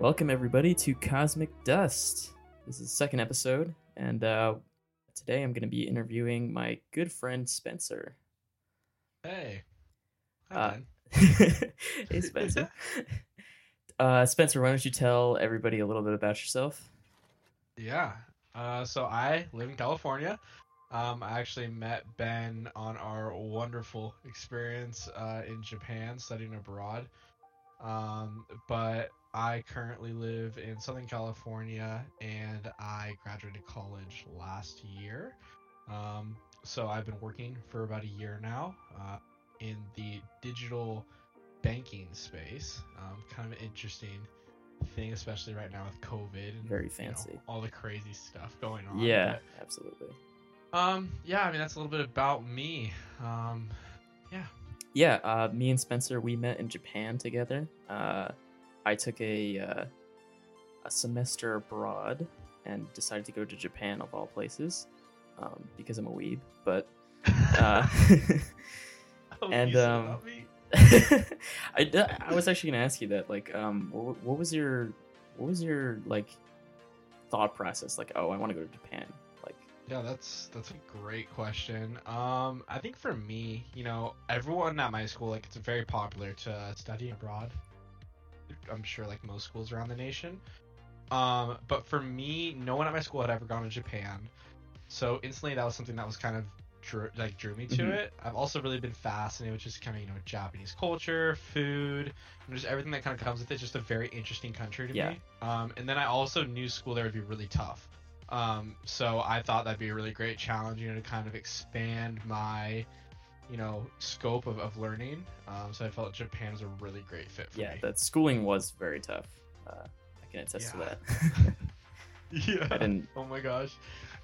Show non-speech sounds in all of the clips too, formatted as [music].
Welcome, everybody, to Cosmic Dust. This is the second episode, and uh, today I'm going to be interviewing my good friend Spencer. Hey. Hi, Uh, [laughs] hey, Spencer. [laughs] uh, Spencer, why don't you tell everybody a little bit about yourself? Yeah. Uh, so I live in California. Um, I actually met Ben on our wonderful experience uh, in Japan studying abroad. Um, but I currently live in Southern California and I graduated college last year. Um, so I've been working for about a year now uh, in the digital banking space. Um, kind of an interesting thing, especially right now with COVID and Very you know, fancy. all the crazy stuff going on. Yeah, absolutely. Um. Yeah. I mean, that's a little bit about me. Um. Yeah. Yeah, uh, me and Spencer, we met in Japan together. Uh, I took a uh, a semester abroad and decided to go to Japan of all places um, because I'm a weeb. But uh, [laughs] [laughs] And, um? [laughs] I, I was actually gonna ask you that. Like, um, what, what was your what was your like thought process? Like, oh, I want to go to Japan. Like, Yeah, that's that's a great question. Um, I think for me, you know, everyone at my school, like, it's very popular to study abroad. I'm sure, like most schools around the nation. Um, but for me, no one at my school had ever gone to Japan, so instantly that was something that was kind of drew, like drew me to Mhm. it. I've also really been fascinated with just kind of you know Japanese culture, food, and just everything that kind of comes with it. Just a very interesting country to Yeah. me. Um, and then I also knew school there would be really tough. Um, so I thought that'd be a really great challenge, you know, to kind of expand my, you know, scope of, of learning. Um, so I felt Japan was a really great fit for yeah, me. that schooling was very tough. Uh, I can attest to that. yeah. [laughs] I didn't. Oh my gosh.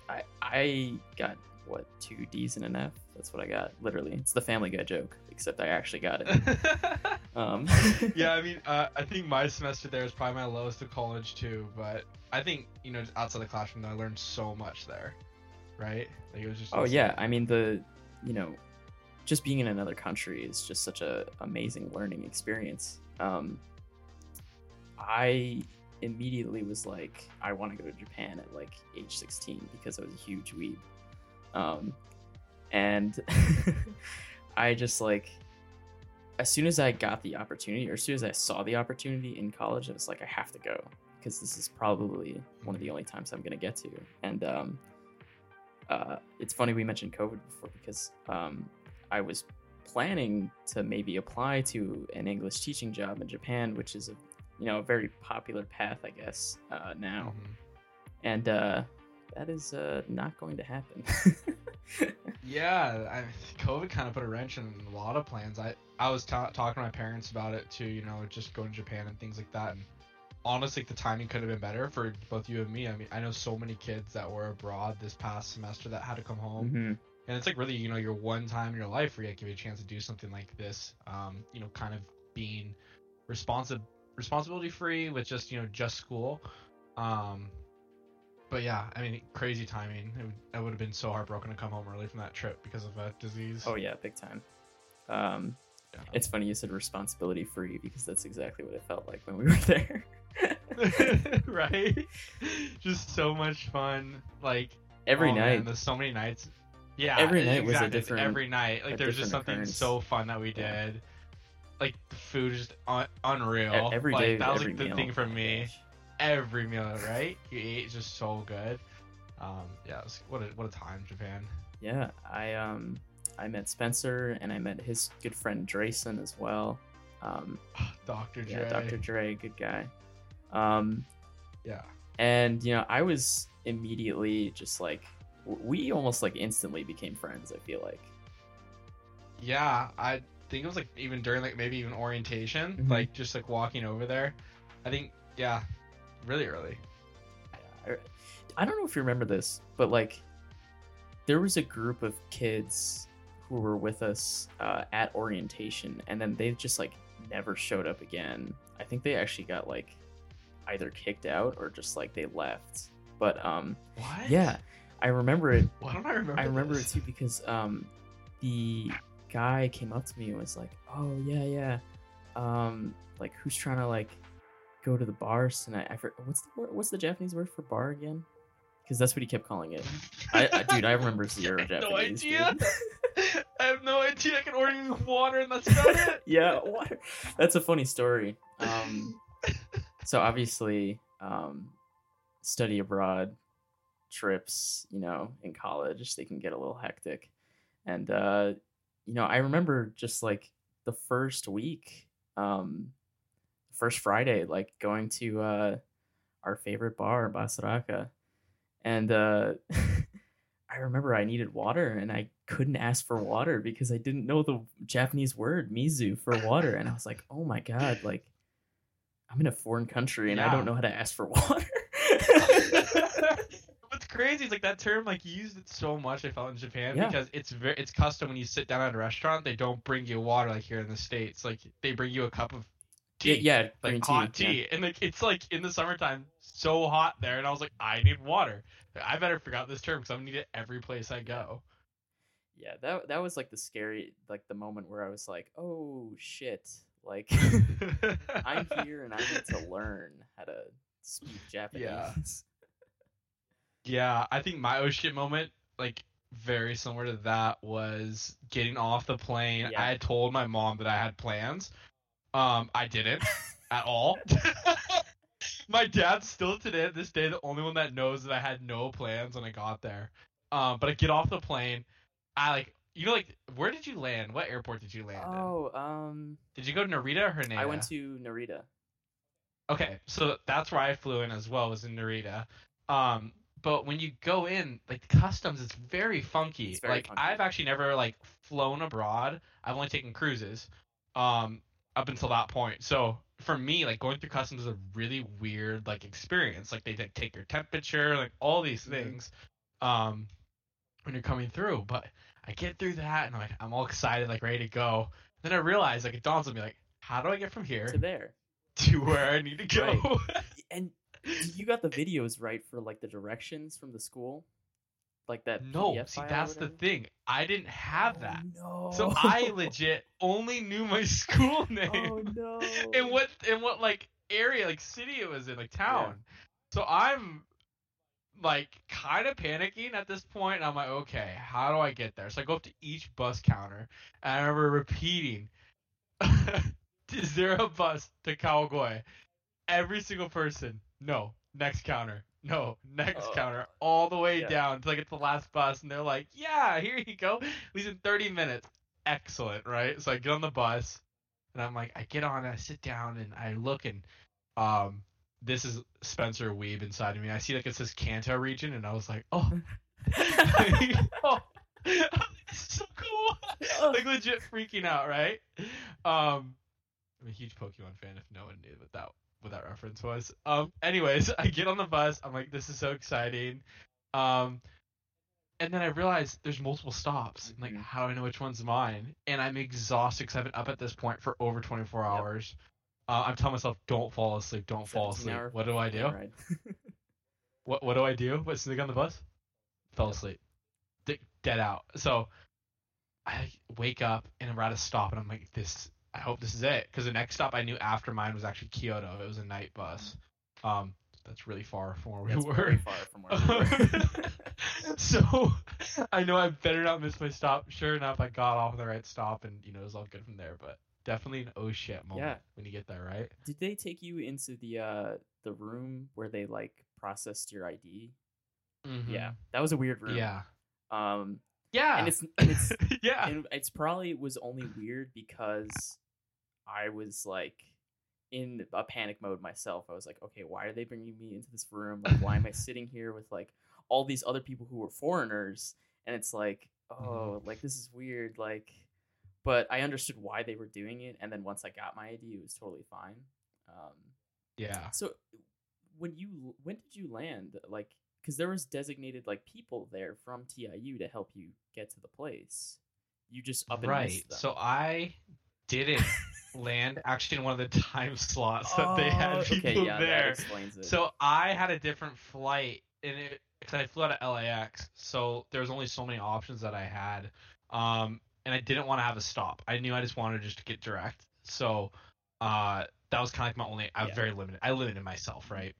I I got what two D's and an F. That's what I got. Literally, it's the Family Guy joke, except I actually got it. [laughs] Um, [laughs] yeah, I mean, uh, I think my semester there is probably my lowest of college too. But I think you know, outside the classroom, though, I learned so much there, right? Like it was just. Oh insane. yeah, I mean the, you know, just being in another country is just such a amazing learning experience. Um, I immediately was like, I want to go to Japan at like age 16 because I was a huge weeb. Um, and [laughs] I just like, as soon as I got the opportunity, or as soon as I saw the opportunity in college, I was like, I have to go because this is probably one of the only times I'm gonna get to. And um, uh, it's funny we mentioned COVID before because um, I was planning to maybe apply to an English teaching job in Japan, which is a you know a very popular path, I guess uh, now, Mhm. and uh, that is uh, not going to happen. [laughs] Yeah, I, COVID kind of put a wrench in a lot of plans. I I was ta- talking to my parents about it too. You know, just going to Japan and things like that. And honestly, the timing could have been better for both you and me. I mean, I know so many kids that were abroad this past semester that had to come home, Mhm. And it's like really you know your one time in your life where you give you a chance to do something like this. Um, you know, kind of being responsive responsibility free with just you know just school. Um, but yeah, I mean, crazy timing. It would, I would have been so heartbroken to come home early from that trip because of a disease. Oh yeah, big time. Um, Yeah. it's funny you said responsibility free because that's exactly what it felt like when we were [laughs] there. [laughs] right? Just so much fun. Like Every oh, man, night, there's so many nights. Yeah, Every night was a exactly. different- Every night, like there was just something occurrence. so fun that we Yeah. did. Like the food is just un- unreal. Every like, day, that was like the meal. thing for me. Every meal, right? You ate just so good. Um, yeah, was, what a what a time, Japan. Yeah, I um I met Spencer and I met his good friend Drayson as well. Um, [sighs] Dr. Dre. yeah, Dr. Dre, good guy. Um, Yeah. and you know, I was immediately just like, we almost like instantly became friends. I feel like. Yeah, I think it was like even during like maybe even orientation, Mhm. like just like walking over there. I think yeah, really early. I, I don't know if you remember this, but like, there was a group of kids who were with us uh, at orientation, and then they just like never showed up again. I think they actually got like either kicked out or just like they left. But um, What? yeah, I remember it. Why don't I remember? I remember this? it too because um, the guy came up to me and was like, "Oh yeah, yeah, um, like who's trying to like go to the bars tonight? I forget what's the word, what's the Japanese word for bar again? Because that's what he kept calling it. I, I dude, I remember [laughs] zero I have Japanese. no idea. [laughs] I have no idea. I can order you water and that's about it. [laughs] yeah, water. That's a funny story. Um, so obviously, um, study abroad trips, you know, in college, they can get a little hectic. And uh, you know, I remember just like the first week, um, first Friday, like going to uh, our favorite bar, Basaraka, and uh, [laughs] I remember I needed water and I couldn't ask for water because I didn't know the Japanese word mizu for water, and I was like, oh my god, like I'm in a foreign country and I don't know how to ask for [laughs] water. Crazy is like that term, like you used it so much. I felt in Japan Yeah. because it's very it's custom when you sit down at a restaurant. They don't bring you water like here in the states. Like they bring you a cup of tea, yeah, yeah, like hot yeah. tea, and like it's like in the summertime so hot there, and I was like, I need water. I better out this term because I'm gonna need it every place I go. Yeah, that that was like the scary, like the moment where I was like, oh shit, like [laughs] [laughs] I'm here and I need to learn how to speak Japanese. Yeah, I think my oh shit moment, like very similar to that, was getting off the plane. Yeah. I had told my mom that I had plans. Um, I didn't [laughs] at all. [laughs] my dad's still today, this day, the only one that knows that I had no plans when I got there. Um, but I get off the plane. I like, you know, like, where did you land? What airport did you land in? Oh, um, Did you go to Narita or Haneda? I went to Narita. Okay, so that's where I flew in as well, was in Narita. Um, but when you go in, like customs, it's very funky. It's very like funky. I've actually never like flown abroad. I've only taken cruises, um, up until that point. So for me, like going through customs is a really weird like experience. Like they like, take your temperature, like all these things, um, when you're coming through. But I get through that and I'm like I'm all excited, like ready to go. Then I realize like it dawns on me like, how do I get from here To there. to where I need to go? [laughs] And you got the videos right for like the directions from the school? Like that No, PDF see that's the thing. I didn't have oh, that. Oh, no. So I [laughs] legit only knew my [laughs] school oh, name Oh no. and what and what like area, like city it was in, like town. So I'm like kind of panicking at this point, and I'm like, okay, how do I get there? So I go up to each bus counter, and I remember repeating, [laughs] "Is there a bus to Kawagoe?" Every single person, no. Next counter, no. Next Oh. counter, all the way Yeah. down until I get to the last bus, and they're like, "Yeah, here you go. Leaves in 30 minutes." Excellent, right? So I get on the bus, and I'm like, I get on, and I sit down, and I look, and um, this is Spencer Weeb inside of me. I see like it says Kanto region, and I was like, oh, [laughs] [laughs] oh, so cool. like legit freaking out, right? Um, I'm a huge Pokemon fan. If no one knew what that what that reference was. Um, anyways, [laughs] I get on the bus. I'm like, this is so exciting. Um, and then I realize there's multiple stops. I'm like, how do I know which one's mine? And I'm exhausted because I've been up at this point for over 24 Yep. hours. Uh, I'm telling myself, don't fall asleep, don't fall asleep. What do I do? [laughs] What what do I do? What's the on the bus? Fell asleep. D- dead out. So I wake up and we're at a stop and I'm like, this. I hope this is it because the next stop I knew after mine was actually Kyoto. It was a night bus. Um, that's really far from where we That's were. far from where we were. [laughs] so I know I better not miss my stop. Sure enough, I got off the right stop and you know it was all good from there. But definitely an oh shit moment Yeah. when you get there, right? Did they take you into the uh the room where they like processed your ID? Yeah, that was a weird room. Yeah. Um, Yeah. and it's and it's [laughs] yeah. and it's probably was only weird because I was like in a panic mode myself. I was like, okay, why are they bringing me into this room? Like, why am I sitting here with like all these other people who were foreigners? And it's like, oh, like this is weird. Like, but I understood why they were doing it. And then once I got my ID, it was totally fine. Um, yeah. so when you when did you land? Like, because there was designated like people there from TIU to help you get to the place. You just up and right. So I didn't land actually in one of the [laughs] time slots that they Oh, had people okay, yeah, that there. explains it. So I had a different flight, and it because I flew out of LAX, so there was only so many options that I had, um, and I didn't want to have a stop. I knew I just wanted just to get direct. So Uh, that was kind of like my only. I was Yeah. very limited. I limited myself, right?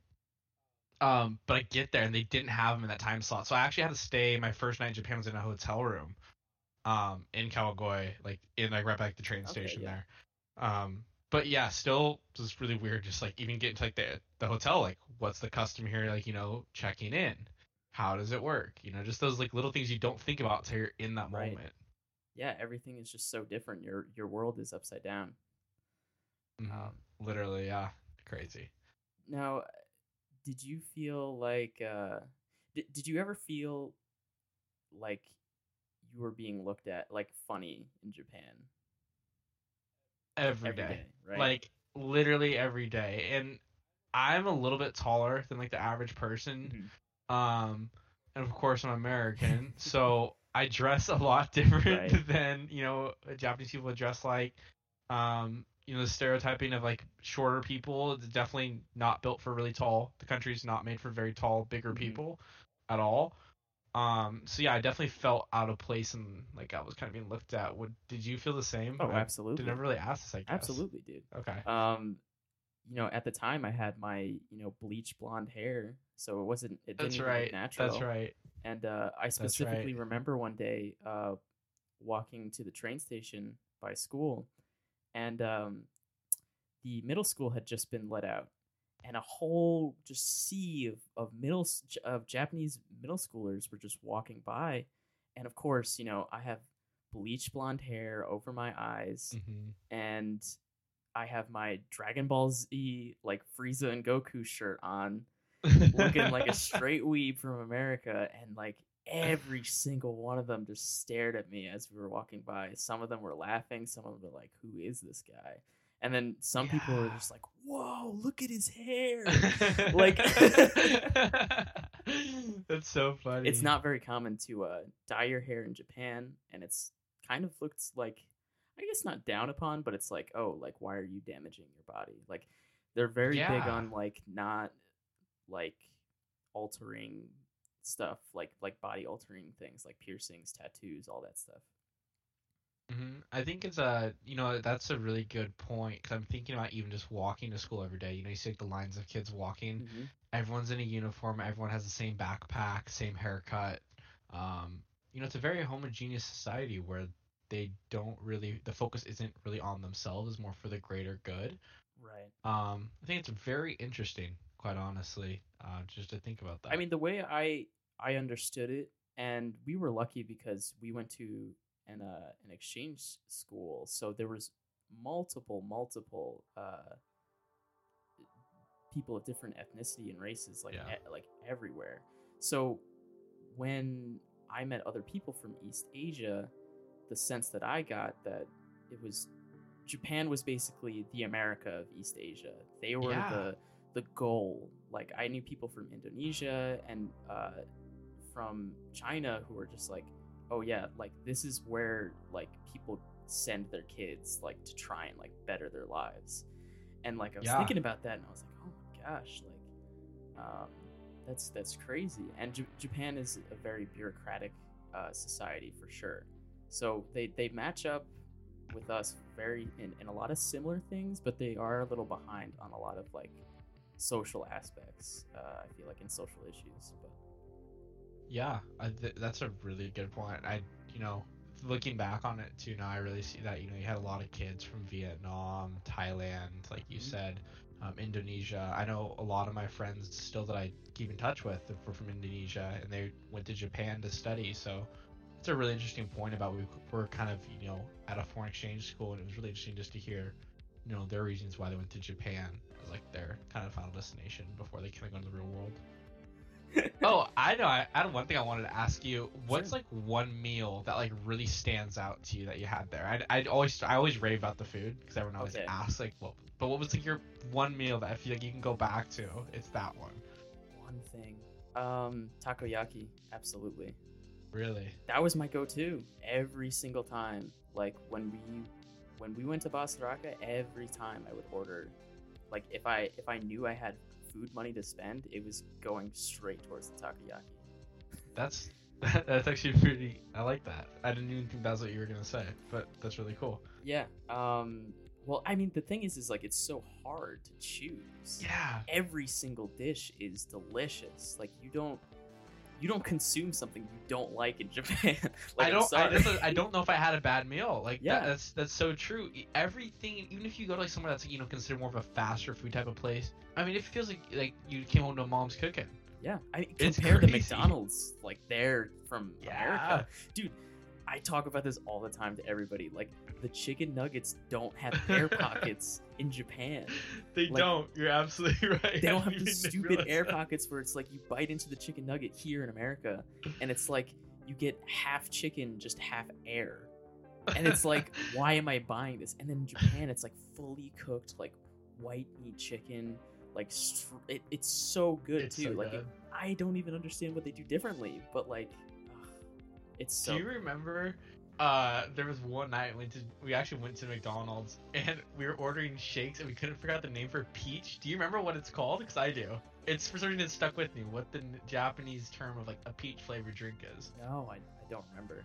Um, but I get there and they didn't have them in that time slot, so I actually had to stay. My first night in Japan was in a hotel room, um, in Kawagoe, like in like right back the train Okay, station yeah. there. Um, but yeah, still just really weird. Just like even getting to like the the hotel, like what's the custom here? Like you know, checking in. How does it work? You know, just those like little things you don't think about till you're in that Right. moment. Yeah, everything is just so different. Your your world is upside down. Mm-hmm. Um, Literally, yeah, crazy. Now, did you feel like uh did, did you ever feel like you were being looked at like funny in Japan Every every day. day, right? like literally every day and i'm a little bit taller than like the average person Mhm. um and of course i'm american [laughs] so i dress a lot [laughs] different Right. than you know japanese people dress like um you know the stereotyping of like shorter people is definitely not built for really tall the country's not made for very tall bigger Mhm. people at all um so yeah i definitely felt out of place and like i was kind of being looked at would did you feel the same Oh, absolutely. did never really ask this i guess Absolutely, dude. okay Um you know, at the time I had my, you know, bleach blonde hair, so it wasn't it didn't That's right. natural. That's right. And uh, I right. specifically remember one day uh, walking to the train station by school, and um, the middle school had just been let out, and a whole just sea of of middle of Japanese middle schoolers were just walking by, and of course, you know, I have bleach blonde hair over my eyes, hmm and I have my Dragon Ball Z like Frieza and Goku shirt on looking like a [laughs] straight weeb from America, and like every single one of them just stared at me as we were walking by. Some of them were laughing, some of them were like, "Who is this guy?" And then some people are just like, "Whoa, look at his hair!" [laughs] Like- [laughs] That's so funny. it's not very common to uh, dye your hair in Japan, and it's kind of looked like, I guess not down upon, but it's like, oh, like why are you damaging your body? Like they're very big on like not like altering stuff, like like body altering things, like piercings, tattoos, all that stuff. Mhm. I think it's a you know that's a really good point because I'm thinking about even just walking to school every day. You know, you see like the lines of kids walking. Mhm. Everyone's in a uniform. Everyone has the same backpack, same haircut. Um, you know, it's a very homogeneous society where they don't really the focus isn't really on themselves, it's more for the greater good. Right. Um, I think it's very interesting, quite honestly, uh, just to think about that. I mean, the way I I understood it, and we were lucky because we went to an uh, an exchange school, so there was multiple multiple uh, people of different ethnicity and races, like Yeah. e- like everywhere. So when I met other people from East Asia, the sense that I got that it was Japan was basically the America of East Asia. They were Yeah. the the goal. Like I knew people from Indonesia and uh, from China who were just like, oh yeah, like this is where like people send their kids like to try and like better their lives. And like I was Yeah. thinking about that, and I was like, oh my gosh, like um, that's that's crazy. And J- Japan is a very bureaucratic uh, society for sure. So they they match up with us very in, in a lot of similar things, but they are a little behind on a lot of like social aspects. Uh, I feel like in social issues, but Yeah, I th- that's a really good point. I, you know, looking back on it too now, I really see that you know you had a lot of kids from Vietnam, Thailand, like you Mhm. said, um, Indonesia. I know a lot of my friends still that I keep in touch with were from Indonesia, and they went to Japan to study. So it's a really interesting point about we were kind of you know at a foreign exchange school, and it was really interesting just to hear, you know, their reasons why they went to Japan as like their kind of final destination before they kind of go into the real world. [laughs] oh, I know. I, I had one thing I wanted to ask you. What's Sure. like one meal that like really stands out to you that you had there? I I always I always rave about the food because everyone always Okay. asks like, what? But what was like your one meal that I feel like you can go back to? It's that one. one thing, um, takoyaki, absolutely. Really? That was my go-to every single time. Like when we when we went to Basaraka, every time I would order. Like if I if I knew I had food money to spend, it was going straight towards the takoyaki. That's [laughs] that's actually pretty. I like that. I didn't even think that's what you were gonna say, but that's really cool. Yeah. Um, Well, I mean, the thing is, is like it's so hard to choose. Yeah. Every single dish is delicious. Like you don't, you don't consume something you don't like in [laughs] Japan. like, I don't. I, a- I don't know if I had a bad meal. Like Yeah. that, that's that's so true. Everything, even if you go to like somewhere that's you know considered more of a faster food type of place, I mean, it feels like like you came home to mom's cooking. Yeah, I mean, It's compare the crazy. McDonald's like they're from Yeah. America, dude. I talk about this all the time to everybody. Like the chicken nuggets don't have [laughs] air pockets in Japan. They Like- don't. You're absolutely [laughs] right. They don't have the [laughs] stupid air that. pockets where it's like you bite into the chicken nugget here in America, and it's like you get half chicken, just half air, and it's like, why am I buying this? And then in Japan, it's like fully cooked, like white meat chicken. Like str- it, it's so good It's too. so like good. I don't even understand what they do differently, but like, it's so. Do you remember? Uh, there was one night we went to we actually went to McDonald's and we were ordering shakes and we couldn't figure out the name for peach. Do you remember what it's called? Because I do. It's for some reason it stuck with me. What the Japanese term of like a peach flavored drink is? no, I, I don't remember.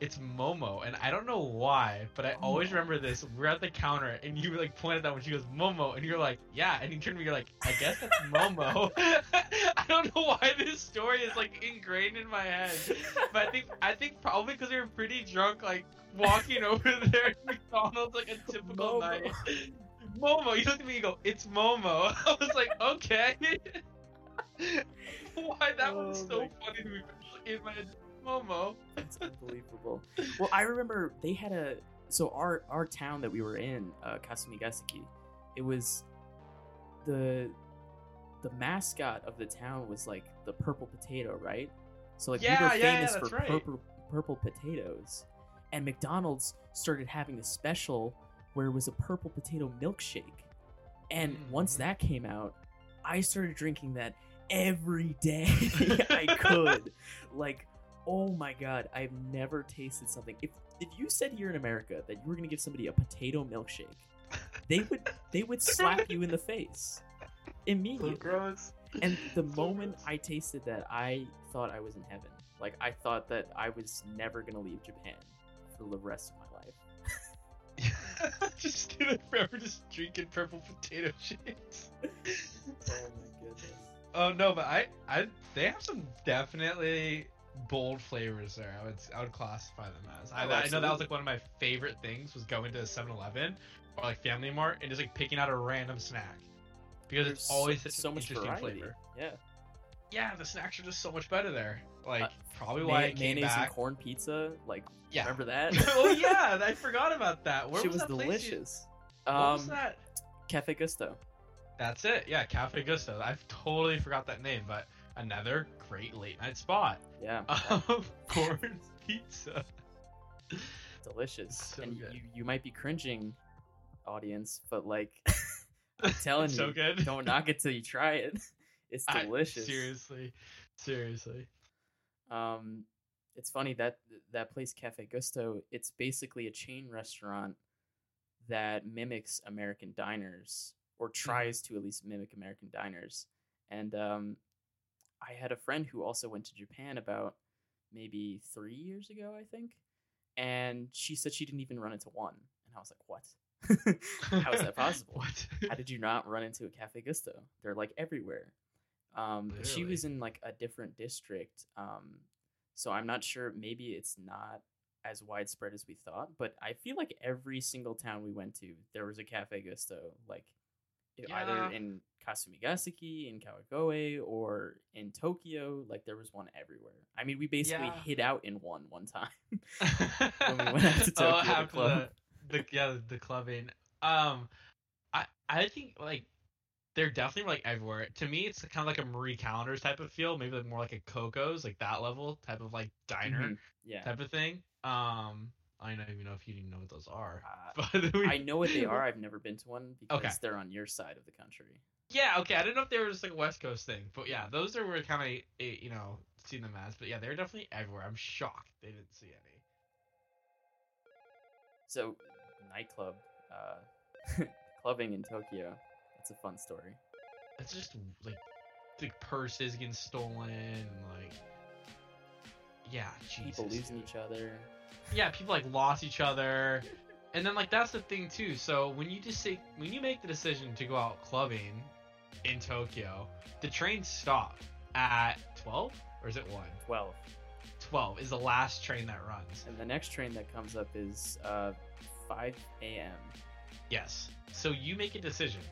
It's Momo, and I don't know why, but I always remember this. We're at the counter, and you like pointed out when she goes Momo, and you're like, yeah, and you turn to me, you're like, I guess that's Momo. [laughs] I don't know why this story is like ingrained in my head, but I think I think probably because we were pretty drunk, like walking [laughs] over there at McDonald's like a typical Momo. night. Momo, you look at me, you go, it's Momo. [laughs] I was like, okay. why that Oh was so funny to me in my head. Momo. It's unbelievable. well, I remember they had a so our our town that we were in, uh, Kasumigaseki, it was the the mascot of the town was like the purple potato, right? So like we Yeah, were yeah, yeah, famous that's for right. purple purple potatoes, and McDonald's started having a special where it was a purple potato milkshake, and once Mhm. that came out, I started drinking that every day [laughs] I could. [laughs] Like, oh my god, I've never tasted something. If if you said here in America that you were gonna give somebody a potato milkshake, they would they would slap you in the face immediately. gross. And [laughs] the So moment gross. I tasted that, I thought I was in heaven. Like I thought that I was never gonna leave Japan for the rest of my life. [laughs] just gonna forever just drinking purple potato shakes. Oh my goodness. Oh no, but I, I, they have some definitely bold flavors there. I would, I would classify them as. I, Oh, I know that was like one of my favorite things was going to 7-Eleven or like Family Mart and just like picking out a random snack because There's it's always so, so much interesting variety. flavor. Yeah. Yeah, the snacks are just so much better there. Like Uh, probably May- why came mayonnaise back. and corn pizza, like Yeah. remember that? [laughs] oh [laughs] yeah, I forgot about that. Where was, was that place you- delicious. What Um, was that? Cafe Gusto. That's it. Yeah, Cafe Gusto. I've totally forgot that name, but another great late night spot. Yeah, [laughs] Um, corn pizza. delicious. so and good. you you might be cringing, audience, but like [laughs] I'm telling so you, good. don't knock it till you try it. [laughs] It's I- delicious. seriously, seriously. Um, it's funny that that place Cafe Gusto. It's basically a chain restaurant that mimics American diners or tries to at least mimic American diners. And um, I had a friend who also went to Japan about maybe three years ago, I think, and she said she didn't even run into one. And I was like, "What? [laughs] How is that [laughs] possible? what? How did you not run into a Cafe Gusto? They're like everywhere. Um, but she was in like a different district, um, so I'm not sure. Maybe it's not as widespread as we thought, but I feel like every single town we went to, there was a Cafe Gusto, like i- either in Kasumigaseki, in Kawagoe, or in Tokyo. Like there was one everywhere. I mean, we basically Yeah. hid out in one one time. [laughs] when we went out to [laughs] oh, Tokyo to after club. the, the yeah the clubbing. Um, I I think like they're definitely like everywhere. To me, it's kind of like a Marie Callender's type of feel, maybe like more like a Coco's, like that level type of like diner Mhm. Yeah. type of thing. Um, I don't even know if you even know what those are, Uh, [laughs] we, I know what they are. I've never been to one because Okay. they're on your side of the country. Yeah, okay. I didn't know if they were just like a West Coast thing, but yeah, those are where kind of you know seen them as. But yeah, they're definitely everywhere. I'm shocked they didn't see any. So, nightclub, uh, [laughs] clubbing in Tokyo. That's a fun story. It's just like like purses getting stolen and like yeah, Jesus. People losing each other. Yeah, people like lost each other. and then like that's the thing too. So when you just say when you make the decision to go out clubbing in Tokyo, the trains stop at twelve or is it one? 12. 12 is the last train that runs. And the next train that comes up is uh, 5 a.m. Yes. So you make a decision.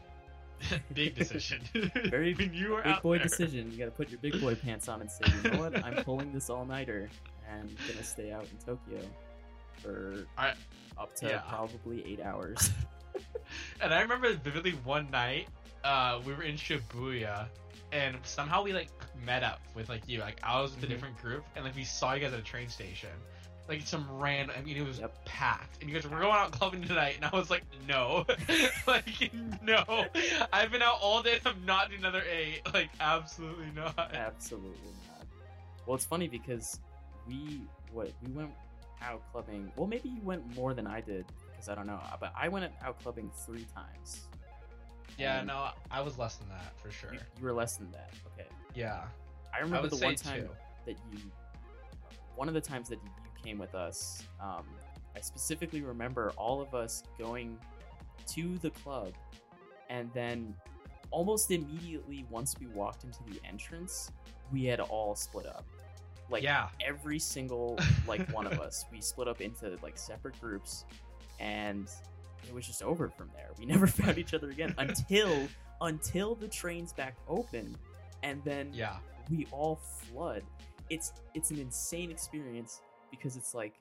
[laughs] Big decision. [laughs] Very [laughs] when you are Big boy there. decision. You gotta put your big boy pants on and say, you know what? I'm pulling this all nighter and gonna stay out in Tokyo for I- up to yeah. probably eight hours. [laughs] And I remember vividly one night, uh, we were in Shibuya, and somehow we like met up with like you. Like I was with a Mhm. different group, and like we saw you guys at a train station. Like some random. I mean, it was Yep. packed, and you guys were going out clubbing tonight, and I was like, no, [laughs] like no. I've been out all day. I'm not doing another eight. Like absolutely not. Absolutely not. Well, it's funny because we what we went out clubbing. Well, maybe you went more than I did because I don't know. But I went out clubbing three times. Yeah, And no, I was less than that for sure. You, you were less than that. Okay. Yeah, I I remember would the one time two. that you one of the times that you came with us um, i specifically remember all of us going to the club and then almost immediately once we walked into the entrance we had all split up like yeah, every single like one of [laughs] us we split up into like separate groups and it was just over from there we [laughs] never found each other again [laughs] until until the trains back open and then yeah. we all flood. It's it's an insane experience because it's like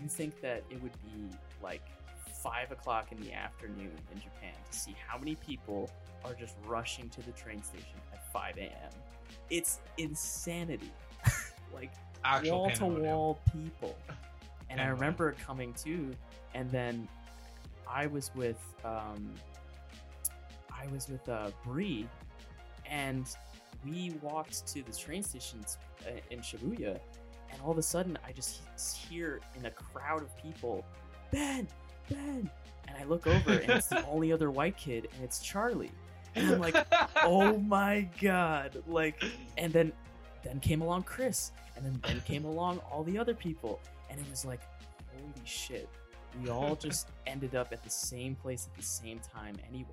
you think that it would be like five o'clock in the afternoon in Japan to see how many people are just rushing to the train station at 5 a.m. It's insanity. Like wall to wall people. [laughs] And I remember it coming too, and then I was with um, I was with uh, Bree, and we walked to the train station uh, in Shibuya, and all of a sudden I just hear in a crowd of people, Ben, Ben, and I look over and it's the [laughs] only other white kid, and it's Charlie, and I'm like, [laughs] oh my god, like and then then came along Chris, and then then came [laughs] along all the other people, and it was like, holy shit, we all [laughs] just ended up at the same place at the same time anyway.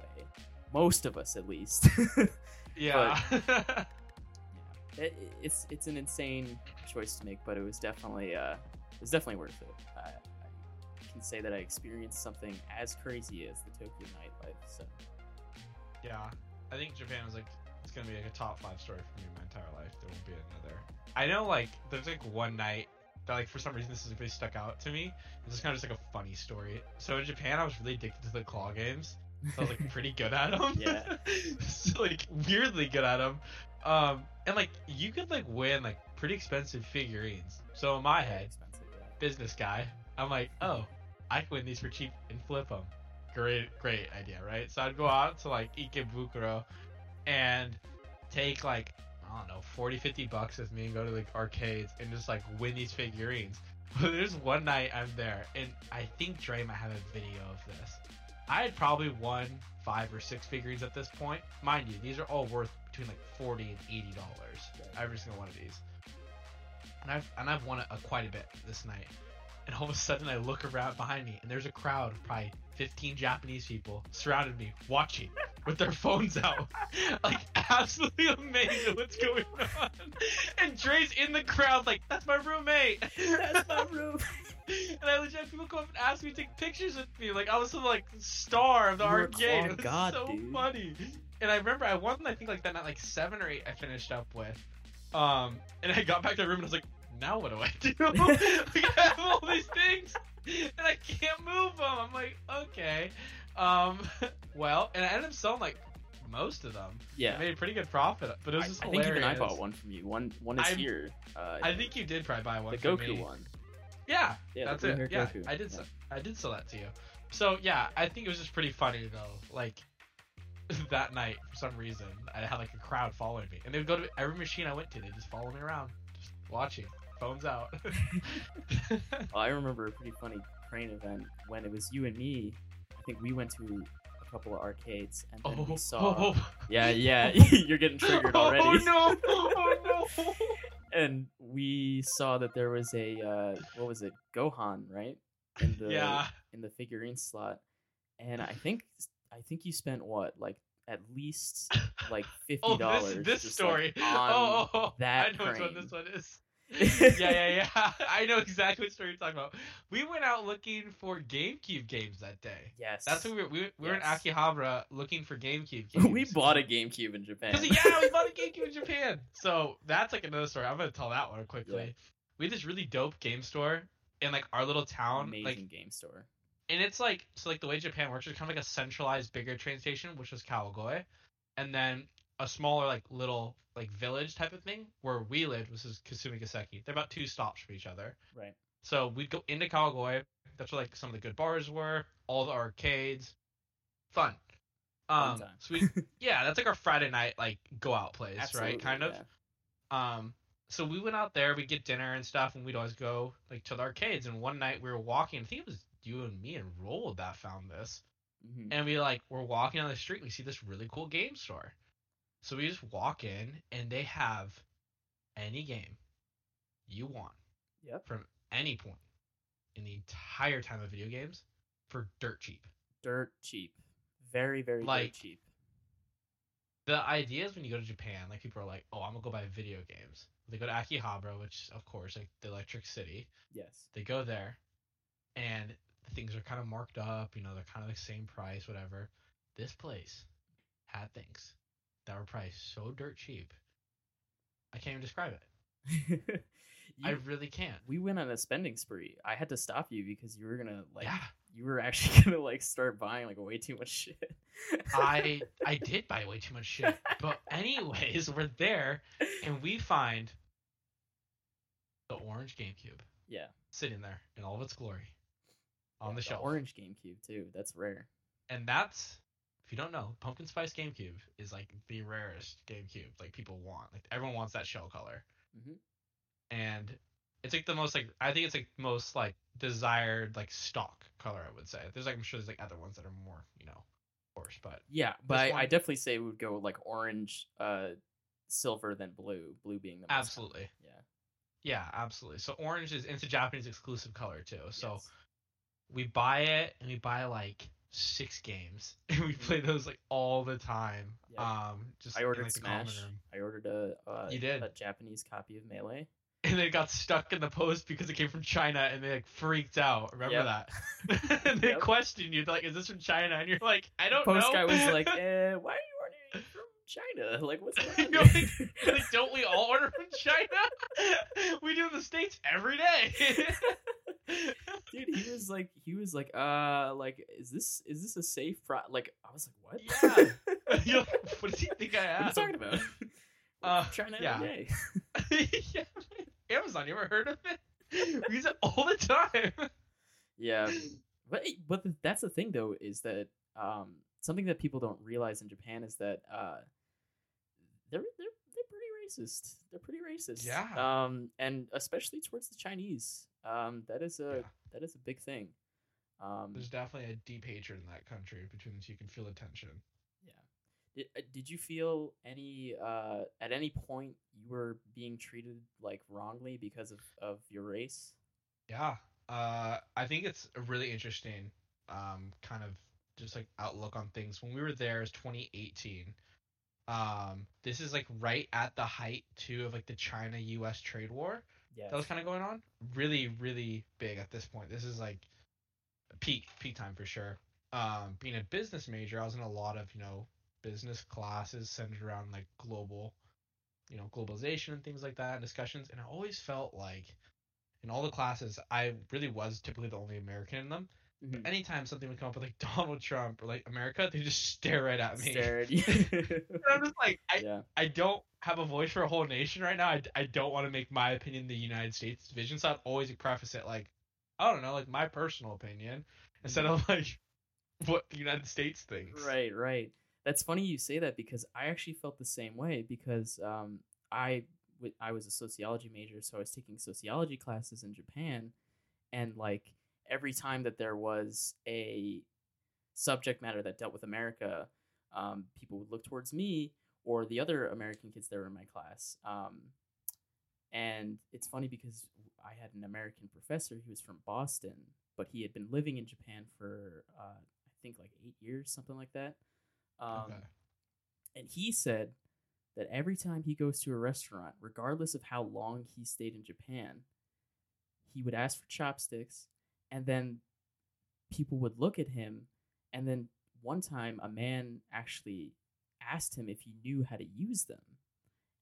Most of us, at least. [laughs] yeah. yeah, it, it's it's an insane choice to make, but it was definitely uh, it was definitely worth it. I, I can say that I experienced something as crazy as the Tokyo nightlife. So Yeah, I think Japan was like it's gonna be like a top five story for me in my entire life. There won't be another. I know like there's like one night that like for some reason this is really stuck out to me. This is kind of just like a funny story. So in Japan, I was really addicted to the claw games. So I was like [laughs] pretty good at them. Yeah. [laughs] so, like weirdly good at them. Um, and like you could like win like pretty expensive figurines. So in my very head. Yeah. business guy. I'm like, oh, I can win these for cheap and flip them. Great, great idea, right? So I'd go out to like Ikebukuro and take like, I don't know, 40, 50 bucks with me and go to like arcades and just like win these figurines. [laughs] But there's one night I'm there and I think Dre might have a video of this. I had probably won five or six figurines at this point. Mind you, these are all worth between like 40 and 80 dollars. Every single one of these and I've and I've won a, a uh, quite a bit this night. And all of a sudden, I look around behind me, and there's a crowd of probably 15 Japanese people surrounded me, watching [laughs] with their phones out, [laughs] like absolutely amazed at what's going on. And Dre's in the crowd, like, "That's my roommate." That's my [laughs] room. and I legit had people come up and ask me to take pictures with me, like I was some like star of the You arcade. It was god, so dude. funny. And I remember I won, I think like that night, like seven or eight. I finished up with, um, and I got back to the room and I was like, now what do I do? [laughs] like, I have all these things and I can't move them. I'm like, okay, um, [laughs] well, and I ended up selling like most of them. I Yeah. made a pretty good profit, but it was I, just I think even I bought one from you. One one is I'm- here. Uh, I think you did probably buy one. the Goku one. Yeah, Yeah, that's it. Yeah, Goku. I did. Yeah. Sell, I did sell that to you. So yeah, I think it was just pretty funny though. Like [laughs] that night, for some reason, I had like a crowd following me, and they would go to every machine I went to. They just follow me around, just watching, phones out. [laughs] Well, I remember a pretty funny crane event when it was you and me. I think we went to a couple of arcades and then we saw. oh, Yeah, [laughs] yeah, [laughs] you're getting triggered already. Oh no! Oh no! [laughs] and we saw that there was a uh, what was it, Gohan, right? in the yeah. in the figurine slot, and I think I think you spent what like at least like fifty dollars. this this story. on oh, oh, oh, that I know which one this one is. [laughs] yeah, yeah, yeah. [laughs] I know exactly what story you're talking about. We went out looking for GameCube games that day. Yes, That's what we were. We, we were in Yes. Akihabara looking for GameCube [laughs] games. we bought a GameCube in Japan. Yeah, we bought a GameCube in Japan. So that's like another story. I'm gonna tell that one quickly. Yeah. We had this really dope game store in like our little town. Amazing Like game store. and it's like so like the way Japan works is kind of like a centralized bigger train station, which was Kawagoe, and then a smaller like little like village type of thing where we lived, which is Kasumigaseki. They're about two stops from each other. Right. So we'd go into Kawagoe. That's where like some of the good bars were, all the arcades, fun. Fun Um, time. so we [laughs] yeah, that's like our Friday night like go out place, Absolutely, right? Kind of. yeah. Um, so we went out there, we'd get dinner and stuff, and we'd always go like to the arcades. And one night we were walking, I think it was you and me and Roll that found this, Mhm. and we like we're walking on the street, And we see this really cool game store. So we just walk in, and they have any game you want Yep. from any point in the entire time of video games for dirt cheap. Dirt cheap. Very very Like- dirt cheap. the idea is when you go to Japan, like people are like, "Oh, I'm gonna go buy video games." They go to Akihabara, which of course, like the Electric City. Yes. They go there, and the things are kind of marked up. You know, they're kind of the same price, whatever. This place had things that were priced so dirt cheap. I can't even describe it. [laughs] I really can't. we went on a spending spree. I had to stop you because you were gonna like yeah, you were actually [laughs] gonna like start buying like way too much shit. I [laughs] I did buy way too much shit. But anyways, we're there, and we find the orange GameCube. yeah sitting there in all of its glory on yeah, the shelf. orange GameCube too. That's rare. And that's if you don't know, pumpkin spice GameCube is like the rarest GameCube. Like people want, like everyone wants that shell color, Mhm. and it's like the most like I think it's like most like desired like stock color. I would say there's like I'm sure there's like other ones that are more you know, of course, but Yeah, but I, I definitely say we would go like orange, uh, silver, then blue. Blue being the most absolutely, common. Yeah. yeah, absolutely. So orange is it's a Japanese exclusive color too. So yes. we buy it and we buy like six games [laughs] and we play those like all the time. Yep. Um, just I in, ordered like, the Smash. I ordered a uh, You did. a Japanese copy of Melee. [laughs] and it got stuck in the post because it came from China and they like freaked out. Remember Yep. that? [laughs] and they Yep. questioned you. They're like, "Is this from China?" And you're like, "I don't Post know." guy was like, eh, "Why are you ordering from China? Like, what's going on?" You're like, "Don't we all order from China? we do in the states every day." [laughs] Dude, he was like, he was like, uh, like, is this is this a safe pro? Like, I was like, what? Yeah. [laughs] You're like, what does he think I what are am? you talking about? [laughs] Uh, China yeah. every day. yeah. Amazon, you ever heard of it? We use it all the time. Yeah, but but that's the thing though is that um something that people don't realize in Japan is that uh they're they're they're pretty racist. They're pretty racist. Yeah. Um, and especially towards the Chinese. Um, that is a Yeah. that is a big thing. Um, There's definitely a deep hatred in that country between the two. You can feel the tension. yeah. Did, uh, did you feel any uh at any point you were being treated like wrongly because of of your race? Yeah. Uh, I think it's a really interesting, um, kind of just like outlook on things. When we were there, is 2018. Um, this is like right at the height too of like the China-U.S. trade war. That was kind of going on. Really, really big at this point. This is like peak peak time for sure. Um, being a business major, I was in a lot of you know business classes centered around like global, you know, globalization and things like that, and discussions. And I always felt like in all the classes, I really was typically the only American in them. Mhm. Anytime something would come up with like [laughs] Donald Trump or like America, they just stare right at me. Stared. [laughs] [laughs] And I'm just like, I, yeah. I don't have a voice for a whole nation right now. I, I don't want to make my opinion the United States division, so I'd always preface it like, I don't know, like my personal opinion, instead of like what the United States thinks. Right, right. That's funny you say that because I actually felt the same way because um, I w- I was a sociology major, so I was taking sociology classes in Japan, and like every time that there was a subject matter that dealt with America, um, people would look towards me or the other American kids that were in my class. Um, and it's funny because I had an American professor. He was from Boston, but he had been living in Japan for uh, I think like eight years, something like that. Um, okay. and he said that every time he goes to a restaurant, regardless of how long he stayed in Japan, he would ask for chopsticks, and then people would look at him, and then one time a man actually asked him if he knew how to use them,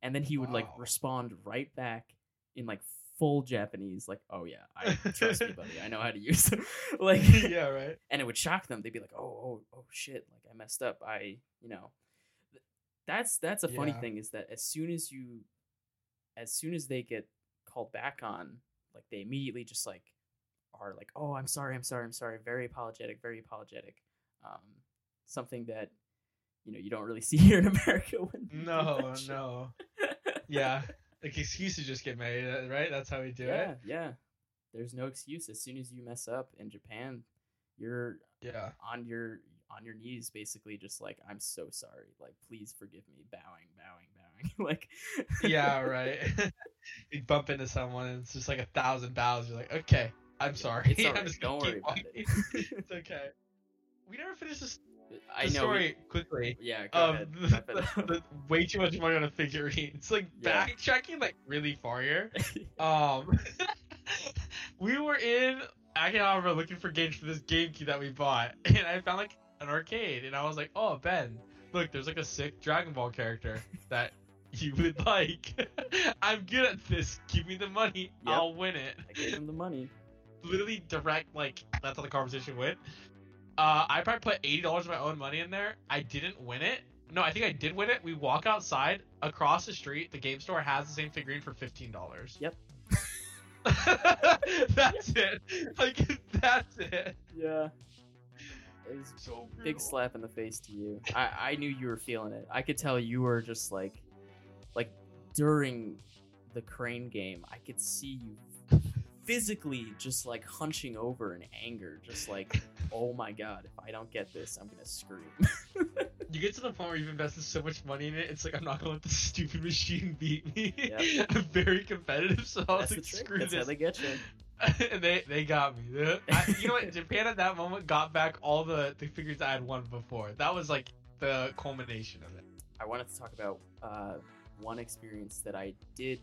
and then he would like respond right back in like full Japanese, like, "Oh yeah, I trust me, buddy, I know how to use them," [laughs] like [laughs] yeah, right. and it would shock them. They'd be like, "Oh, oh, oh, shit! Like I messed up. I, you know." That's that's a funny Yeah. thing is that as soon as you, as soon as they get called back on, like they immediately just like are like, "Oh, I'm sorry, I'm sorry, I'm sorry." Very apologetic, very apologetic. Um, something that you know you don't really [laughs] see here in America. When No, no. [laughs] Yeah. Like excuses just get made, uh, right? That's how we do yeah, it. yeah. There's no excuse. As soon as you mess up in Japan, you're Yeah. on your on your knees basically just like i'm so sorry like please forgive me bowing bowing bowing [laughs] like Yeah, right. you bump into someone and it's just like a thousand bows. You're like, okay, I'm sorry. It's all [laughs] I'm just gonna don't worry about it. [laughs] it's [laughs] okay. We never finished this i know story quickly. yeah go of ahead the, the- the- way too much money on a figurine. It's like Yeah. backtracking like really far here. Um, we were in Akihabara looking for games for this GameCube that we bought, and I found like an arcade, and I was like, "Oh, Ben, look, there's like a sick Dragon Ball character that you would like. I'm good at this. Give me the money, Yep. I'll win it." i gave him the money Literally direct, like that's how the conversation went. Uh, I probably put eighty dollars of my own money in there. I didn't win it. No, I think I did win it. We walk outside across the street. The game store has the same figurine for fifteen dollars. Yep. [laughs] that's it. Like [laughs] that's it. yeah it was So big slap in the face to you i i knew you were feeling it i could tell you were just like like during the crane game i could see you physically just like hunching over in anger just like oh my god if i don't get this i'm gonna scream [laughs] You get to the point where you've invested so much money in it. It's like I'm not gonna let this stupid machine beat me. Yep. [laughs] I'm very competitive, so I was that's the like, screw that's how this. they get you [laughs] and they they got me. I, you know what? Japan at that moment got back all the the figures I had won before. That was like the culmination of it. I wanted to talk about uh, one experience that I did.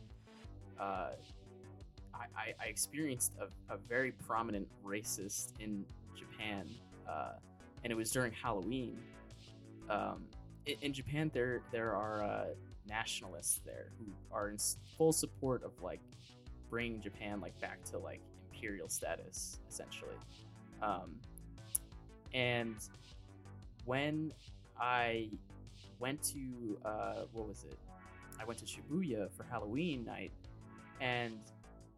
Uh, I, I, experienced a, a very prominent racist in Japan, uh, and it was during Halloween. Um, in, in Japan, there there are uh, nationalists there who are in full support of like bringing Japan like back to like imperial status, essentially. Um, and when I went to uh, what was it? I went to Shibuya for Halloween night, and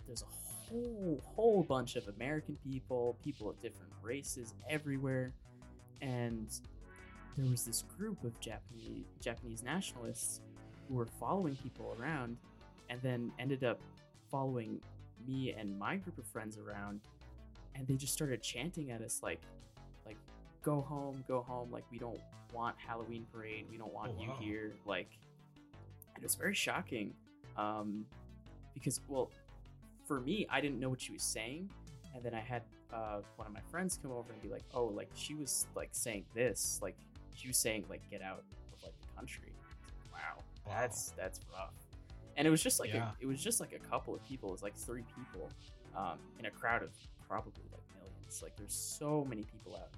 there's a whole whole bunch of American people, people of different races everywhere, and there was this group of Japanese Japanese nationalists who were following people around, and then ended up following me and my group of friends around, and they just started chanting at us like, like, go home, go home, like we don't want Halloween parade, we don't want Oh, you wow. here, like, and it was very shocking, um, because well, for me, I didn't know what she was saying, and then I had uh, one of my friends come over and be like, oh, like she was like saying this, like she was saying like get out of like the country. Wow, Wow. that's that's rough. And it was just like Yeah. a, it was just like a couple of people. It was like three people um, in a crowd of probably like millions. Like there's so many people out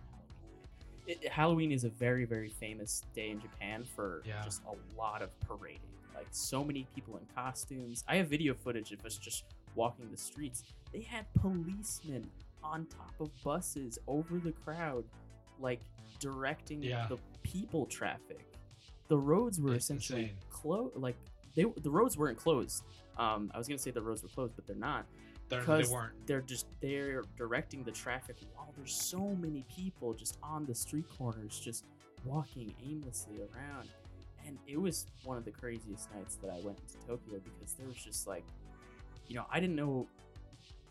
it- Halloween is a very very famous day in Japan for Yeah. just a lot of parading. Like so many people in costumes. I have video footage of us just walking the streets. They had policemen on top of buses over the crowd, like directing Yeah. the people traffic. The roads were It's essentially closed. Like they, the roads weren't closed. Um, I was gonna say the roads were closed, but they're not. They're, they weren't. they're just they're directing the traffic while there's so many people just on the street corners, just walking aimlessly around. And it was one of the craziest nights that I went into Tokyo because there was just like, you know, I didn't know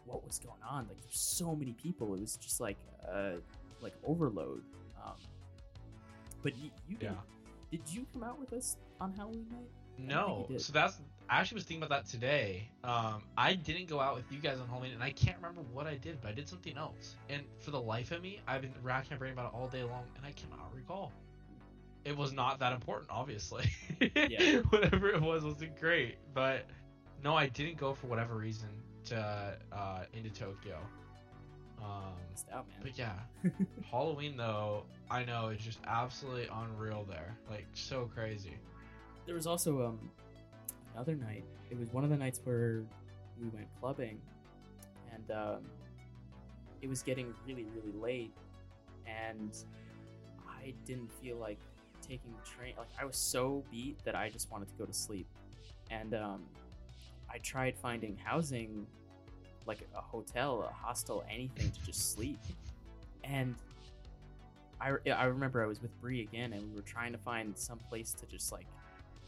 what was going on. Like, there's so many people. It was just like, uh, like overload. Um, but you, you Yeah. did, did you come out with us on Halloween night? No, so that's I actually was thinking about that today. Um, I didn't go out with you guys on Halloween, and I can't remember what I did, but I did something else. And for the life of me, I've been racking my brain about it all day long, and I cannot recall. It was not that important, obviously. [laughs] Yeah. Whatever it was wasn't great, but no, I didn't go for whatever reason to uh, into Tokyo. Um, out, man. but yeah, [laughs] Halloween though, I know it's just absolutely unreal there, like so crazy. There was also um another night. It was one of the nights where we went clubbing, and um, it was getting really really late, and I didn't feel like taking the train. Like I was so beat that I just wanted to go to sleep, and um, I tried finding housing, like a hotel, a hostel, anything to just sleep, and. I, I remember I was with Bree again, and we were trying to find some place to just like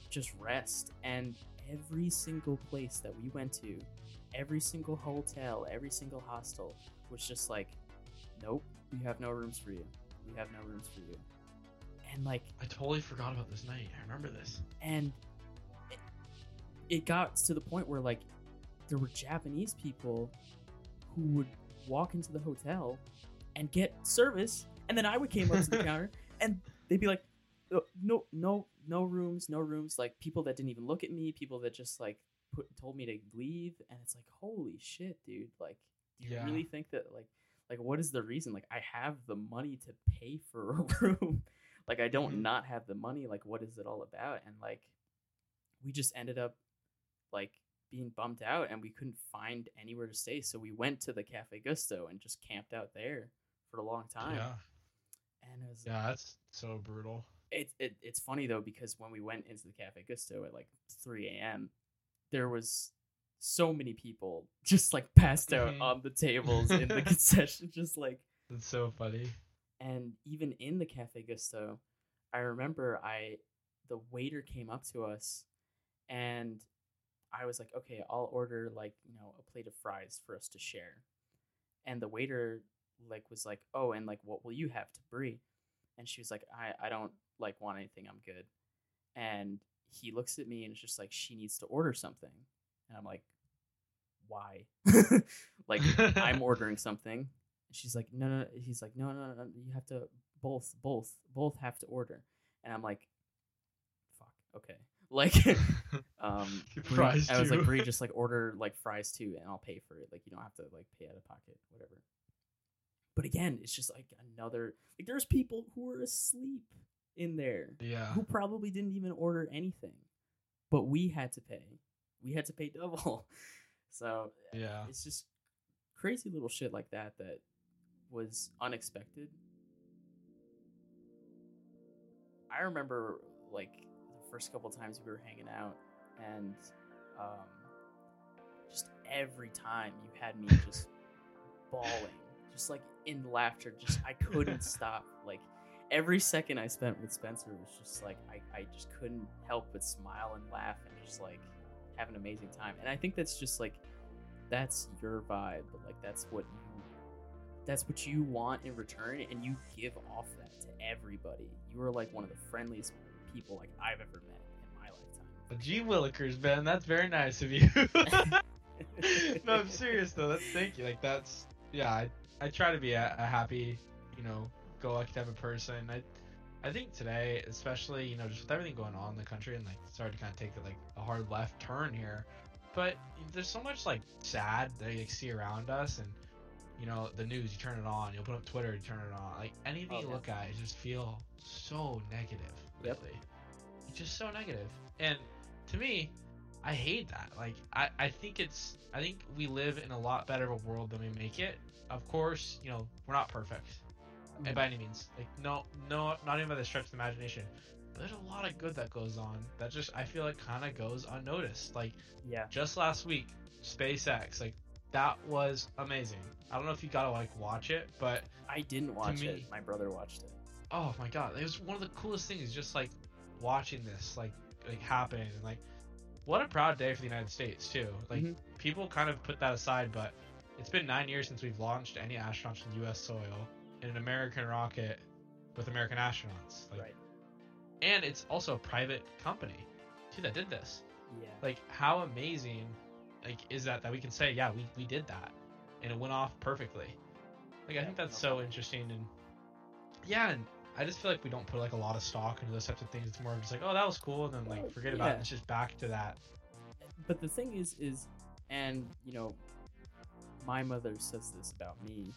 just rest. And every single place that we went to, every single hotel, every single hostel was just like, nope, we have no rooms for you. We have no rooms for you. And like, I totally forgot about this night. I remember this. and it got to the point where like there were Japanese people who would walk into the hotel and get service, and then I would came up to the [laughs] counter and they'd be like, "Uh, "No, no, no rooms, no rooms." Like people that didn't even look at me, people that just like put told me to leave, and it's like, holy shit, dude! Like, do you Yeah. really think that like like what is the reason? Like, I have the money to pay for a [laughs] room. like, I don't Mhm. not have the money. Like, what is it all about? And like, we just ended up like being bumped out and we couldn't find anywhere to stay so we went to the cafe gusto and just camped out there for a long time Yeah, and it was yeah, that's so brutal. it, it, it's funny though because when we went into the cafe gusto at like 3 a.m there was so many people [laughs] just like passed out Mhm. on the tables in the [laughs] concession just like That's so funny. and even in the cafe gusto i remember i the waiter came up to us and i was like okay i'll order like you know a plate of fries for us to share and the waiter like was like oh and like what will you have to brie and she was like i i don't like want anything i'm good and he looks at me and it's just like she needs to order something and i'm like why [laughs] like I'm [laughs] ordering something. And she's like, no, no, no. He's like, no, no, no, no, you have to both, both, both have to order. And I'm like, fuck, okay. [laughs] Like, um, [laughs] fries I was like. Brie, just [laughs] like order like fries too, and I'll pay for it. Like, you don't have to like pay out of pocket, whatever. But again, it's just like another like there's people who are asleep in there yeah, who probably didn't even order anything, but we had to pay. We had to pay double. [laughs] So yeah, it's just crazy little shit like that that was unexpected. I remember like the first couple times we were hanging out, and um, just every time you had me [laughs] just bawling, just like in laughter. Just I [laughs] couldn't stop. Like every second I spent with Spencer was just like I, I just couldn't help but smile and laugh and just like have an amazing time. And I think that's just like that's your vibe. Like that's what you that's what you want in return and you give off that to everybody. You are like one of the friendliest people like I've ever met in my lifetime. G Willikers, Ben. That's very nice of you. [laughs] no, I'm serious though. That's thank you. Like that's yeah. I I try to be a, a happy, you know, go lucky type of person. I I think today, especially you know, just with everything going on in the country and like starting to kind of take like a hard left turn here, but there's so much like sad that you like, see around us and. You know the news. You turn it on. You'll put up Twitter. You turn it on. Like anything Oh, you look at, you just feel so negative Yep. It's just so negative. And to me, I hate that. Like I, I think it's I think we live in a lot better of a world than we make it. Of course, you know, we're not perfect. Mhm. By any means. Like no no not even by the stretch of the imagination. But there's a lot of good that goes on that just I feel like kinda goes unnoticed. Like Yeah. just last week, SpaceX, like that was amazing. I don't know if you gotta like watch it, but I didn't watch me- it. My brother watched it. oh my god, it was one of the coolest things. Just like watching this like like happen and like what a proud day for the United States too. Like Mhm. people kind of put that aside, but it's been nine years since we've launched any astronauts from U.S. soil in an American rocket with American astronauts. Like, right. and it's also a private company dude, that did this. Yeah. Like, how amazing, like, is that that we can say, yeah, we we did that, and it went off perfectly. Like, I think that's so interesting, and yeah, and I just feel like we don't put like a lot of stock into those types of things. It's more of just like, oh, that was cool, and then like forget about it. It's just back to that. but the thing is is and you know my mother says this about me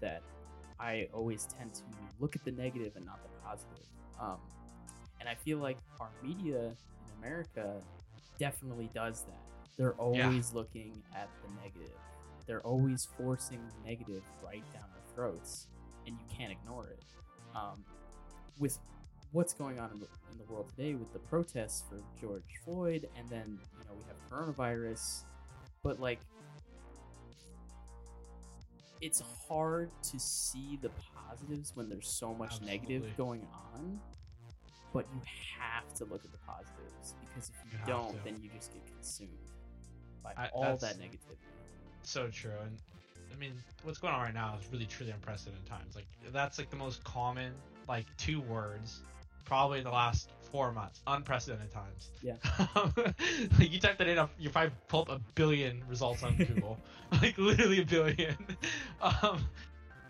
that i always tend to look at the negative and not the positive um, and i feel like our media in america definitely does that they're Yeah. always looking at the negative they're always forcing the negative right down our throats and you can't ignore it um, with what's going on in the, in the world today with the protests for George Floyd, and then you know we have coronavirus, but like it's hard to see the positives when there's so much negative going on. But you have to look at the positives because if you, You don't, then you just get consumed by I- all that negativity. So true, and I mean, what's going on right now is really truly unprecedented times. Like that's like the most common like two words, probably in the last four months. Unprecedented times. Yeah. [laughs] like you type that in, you probably pull up a billion results on [laughs] Google, like literally a billion. [laughs] um,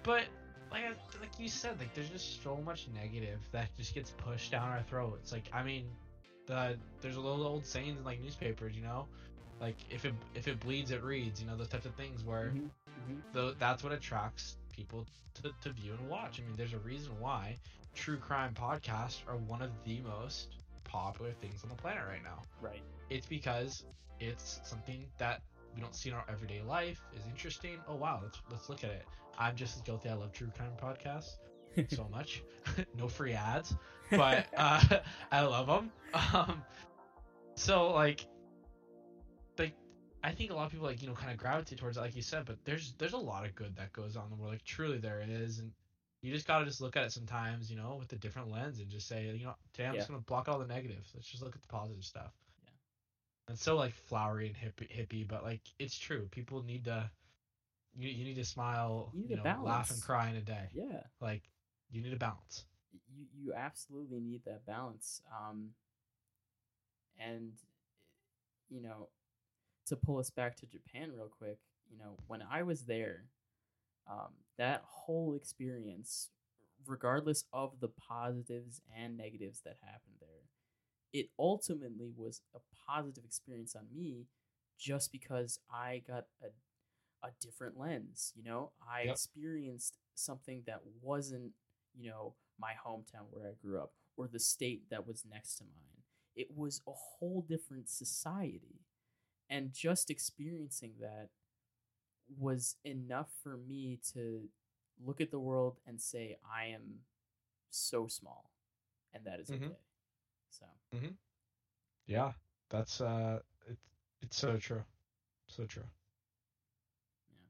but like like you said, like there's just so much negative that just gets pushed down our throats. Like I mean, the there's a little old sayings in like newspapers, you know, like if it if it bleeds, it reads. You know those types of things where Mhm, mhm. tho- that's what attracts people to, to view and watch. I mean, there's a reason why true crime podcasts are one of the most popular things on the planet right now. Right. It's because it's something that we don't see in our everyday life is interesting. Oh wow, let's let's look at it. I'm just as guilty. I love true crime podcasts [laughs] so much. [laughs] no free ads, but uh, [laughs] I love them. Um, so like I think a lot of people like you know kind of gravitate towards it, like you said. But there's there's a lot of good that goes on in the world. Like truly there is, and you just gotta just look at it sometimes, you know, with a different lens and just say, you know, today I'm just gonna block all the negatives. Let's just look at the positive stuff. Yeah. It's so like flowery and hippie, hippie, but like it's true. People need to. You, you need to smile, You you know, laugh and cry in a day. Yeah. Like you need a balance. you you absolutely need that balance um and you know to pull us back to japan real quick you know when i was there um that whole experience regardless of the positives and negatives that happened there it ultimately was a positive experience on me just because i got a a different lens you know i Yep. experienced something that wasn't you know my hometown where I grew up or the state that was next to mine. It was a whole different society. And just experiencing that was enough for me to look at the world and say, I am so small. And that is Mhm. okay. So, Yeah, that's uh, it's it's so true, so true. yeah.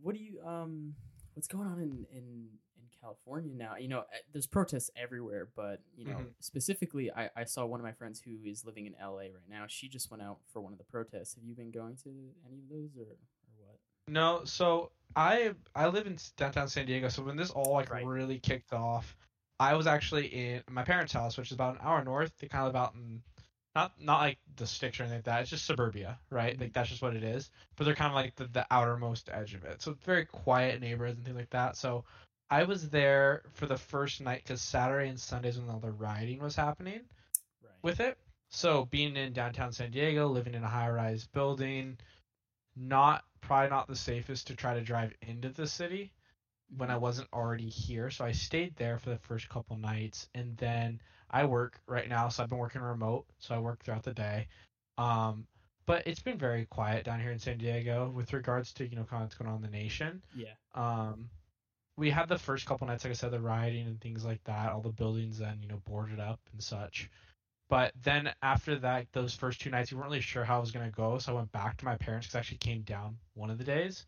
What do you, um, what's going on in, in California now? You know, eh, there's protests everywhere, but, you know, Mhm. specifically, I, I saw one of my friends who is living in LA right now. She just went out for one of the protests. Have you been going to any of those or, or what? No, so I I live in downtown San Diego. So when this all like Right. really kicked off, I was actually in my parents' house, which is about an hour north. They kind of out in not not like the sticks or anything like that. It's just suburbia, right? Mhm. Like that's just what it is. But they're kind of like the, the outermost edge of it. So it's very quiet neighborhoods and things like that. So I was there for the first night because Saturday and Sundays when all the rioting was happening Right. with it. So being in downtown San Diego, living in a high-rise building, not probably not the safest to try to drive into the city when I wasn't already here. So I stayed there for the first couple nights, and then I work right now. So I've been working remote, so I work throughout the day. Um, but it's been very quiet down here in San Diego with regards to you know what's going on in the nation. yeah. Um, we had the first couple nights, like I said, the rioting and things like that. All the buildings then, you know, boarded up and such. But then after that, those first two nights, we weren't really sure how it was gonna go. So I went back to my parents because I actually came down one of the days,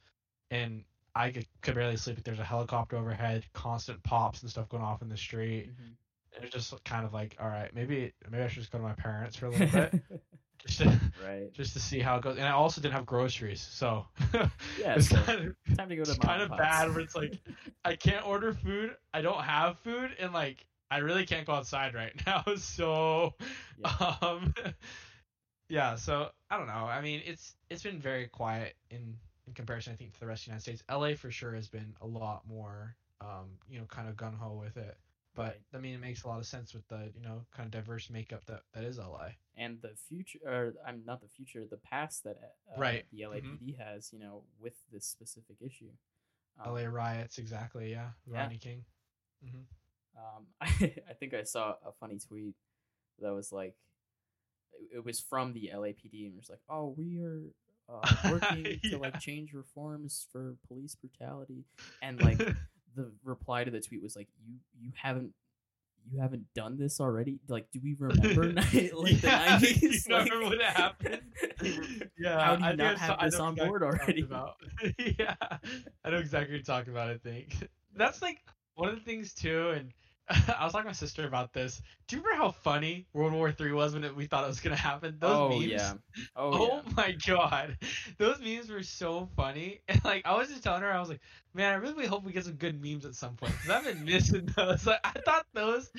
and I could, could barely sleep. There's a helicopter overhead, constant pops and stuff going off in the street. Mhm. It was just kind of like, all right, maybe maybe I should just go to my parents for a little bit, [laughs] just to right. just to see how it goes. And I also didn't have groceries, so [laughs] Yeah, it's so kind of Time to go to it's kind of bad where it's like I can't order food. I don't have food, and like I really can't go outside right [laughs] now. So, Yeah. um, [laughs] yeah. So I don't know. I mean, it's it's been very quiet in in comparison, I think, to the rest of the United States. LA for sure has been a lot more, um, you know, kind of gun ho with it. But Right. I mean, it makes a lot of sense with the you know kind of diverse makeup that that is LA. and the future or i'm not the future the past that uh, Right. the lapd has you know with this specific issue um, LA riots, exactly. Yeah, Yeah. Rodney King. hmm um, I, [laughs] I think i saw a funny tweet that was like it, it was from the lapd and it was like oh we are uh, working [laughs] to like change reforms for police brutality and like [laughs] the reply to the tweet was like you you haven't you haven't done this already like do we remember [laughs] ni- [laughs] like Yeah, [laughs] the you 90s remember like, what happened? yeah, How do you I not have this on board already? About. yeah, I know exactly what you're talking about. I think that's like one of the things too. And [laughs] I was talking to my sister about this. Do you remember how funny World War Three was when it, we thought it was gonna happen? Those oh memes. yeah oh, Oh, yeah my god, those memes were so funny. [laughs] And like I was just telling her, I was like, man, I really hope we get some good memes at some point because I've been [laughs] missing those. Like I thought those.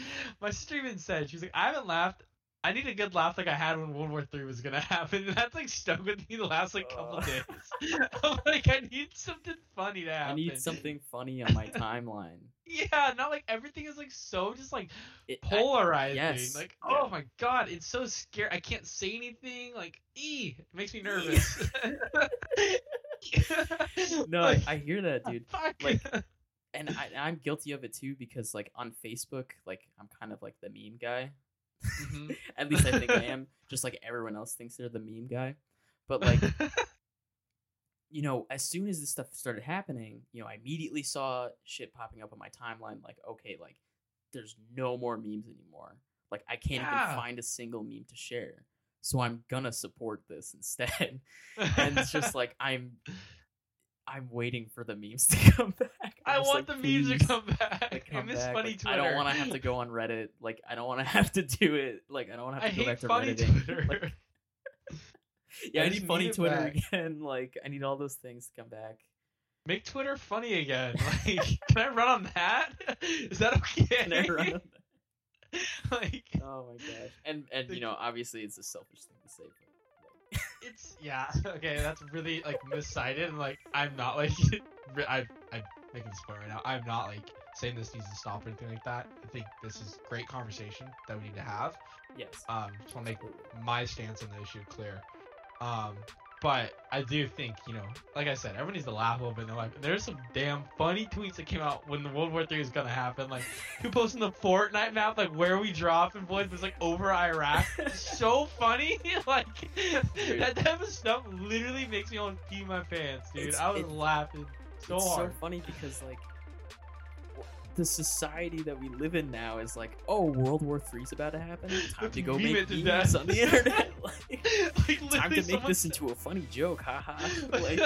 My sister even said she was like, I haven't laughed. I need a good laugh like I had when World War Three was gonna [laughs] happen. And that's like stuck with me the last like couple Ugh. days. [laughs] I'm like, I need something funny to happen. I need something funny on my [laughs] timeline. Yeah, not like everything is like so just like It, I- polarizing. yes, Like, yeah. oh my god, it's so scary. I can't say anything. Like, e, it makes me nervous. no, Like, I, I hear that, dude. fuck. like- And I, I'm guilty of it too because, like, on Facebook, like, I'm kind of like the meme guy. Mhm. [laughs] At least I think I am. Just like everyone else thinks they're the meme guy. But like, [laughs] you know, as soon as this stuff started happening, you know, I immediately saw shit popping up on my timeline. Like, okay, like, there's no more memes anymore. Like, I can't Yeah. even find a single meme to share. So I'm gonna support this [laughs] instead. and it's just like I'm, I'm waiting for the memes to come back. I just want like, the memes to come back. like, I come miss back." funny Like, Twitter. I don't want to have to go on Reddit. Like, I don't want to [laughs] have to do it. Like, I don't want to have to go hate back to funny Redditing. [laughs] Twitter. Like, [laughs] yeah, I I need funny need Twitter back. again. Like, I need all those things to come back. Make Twitter funny again. Like, can I run on that? Is that okay? Can I run on that? like, Oh my gosh. And and you know, obviously it's a selfish thing to say, but like, it's yeah. Okay, that's really like miscited, and like I'm not like I I'm making this point right now. I'm not like saying this needs to stop or anything like that. I think this is great conversation that we need to have. yes. Um, just want to make my stance on the issue clear. Um, but I do think, you know, like I said, everyone needs to laugh a little bit in their life. There's some damn funny tweets that came out when the World War Three was gonna happen. Like, [laughs] who posting the Fortnite map, like where we drop and boys was like over Iraq. so [laughs] funny. [laughs] like Dude. that type of stuff literally makes me want to pee my pants, dude. It's- I was it- laughing so it's hard. so funny because like the society that we live in now is like, oh, World War Three's about to happen. [laughs] Time to go meme make memes on the internet. [laughs] like, [laughs] like, time to make this said- into a funny joke. Haha. like,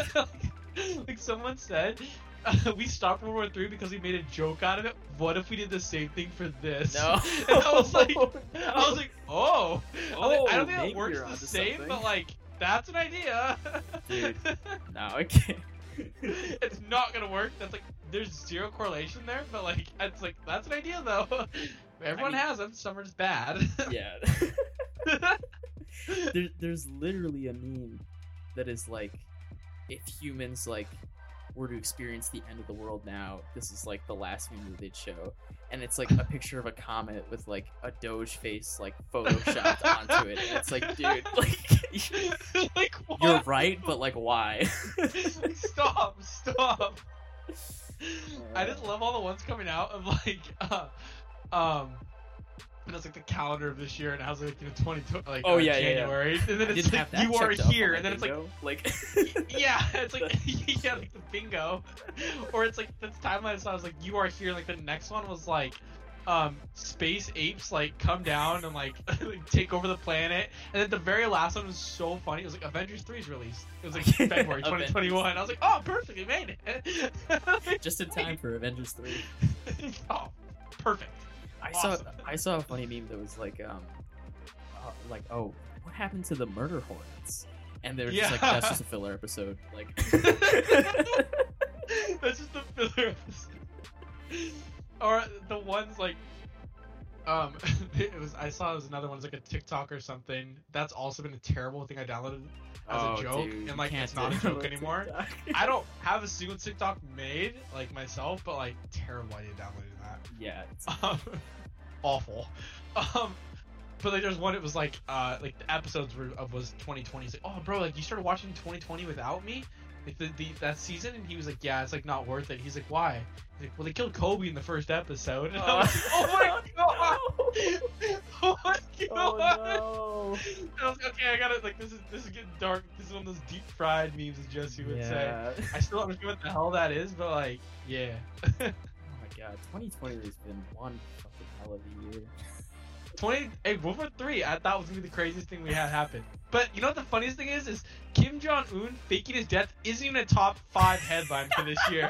like someone said, uh, we stopped World War Three because we made a joke out of it. What if we did the same thing for this? no. And I was like, I was like, oh, like, I don't Oh, think it works the same, something. but like, that's an idea. Dude. no, I can't. [laughs] it's not gonna work. That's like, there's zero correlation there, but like, it's like that's an idea though. [laughs] Everyone mean- has them. Some are just bad. [laughs] yeah. there, there's literally a meme that is like, if humans like were to experience the end of the world now, this is like the last that they'd show, and it's like a [laughs] picture of a comet with like a Doge face like photoshopped [laughs] onto it. And it's like, dude, [laughs] like like, what? you're right, but like why? stop, stop. I just love all the ones coming out of like, uh, um, and it's like the calendar of this year, and it has like you know twenty like Oh, uh, yeah, yeah, yeah. January, and then it's like you are checked off on here, and then it's like bingo. like [laughs] yeah, [laughs] it's like [laughs] yeah, like the bingo, or it's like this timeline. So I was like, you are here. Like the next one was like, um, space apes like come down and like, take over the planet, and then the very last one was so funny. It was like Avengers 3's released. It was like February 2021. I was like, oh, perfect, we made it. just in time for Avengers three. oh, perfect. I saw I saw a funny meme that was like um uh, like oh what happened to the murder hornets? And they were just like that's just a filler episode like [laughs] [laughs] That's just the filler episode. Or the ones like Um, [laughs] it was I saw it was another one. It's like a TikTok or something. That's also been a terrible thing I downloaded as Oh, a joke, dude, and like it's not a joke [laughs] anymore. I don't have a single TikTok made like myself, but like terrible idea downloading that. Yeah. It's, [laughs] Um, awful. Um, but like there's one. It was like uh like the episodes were of was 2020. He's like, oh bro, like you started watching 2020 without me, like the, the that season, and he was like, yeah, it's like not worth it. He's like, why? Like, well, they killed Kobe in the first episode. [laughs] And I oh. was like, oh my [laughs] god. [laughs] Oh my god! oh no. I was like, okay, I gotta like this is this is getting dark. This is one of those deep fried memes, as Jesse would say. I still don't know what the hell that is, but like, yeah. Oh my god, 2020 has been one fucking hell of a year. 20 hey World War 3 I thought was gonna be the craziest thing we had happen. But you know what the funniest thing is is Kim Jong Un faking his death isn't even a top five headline for this year.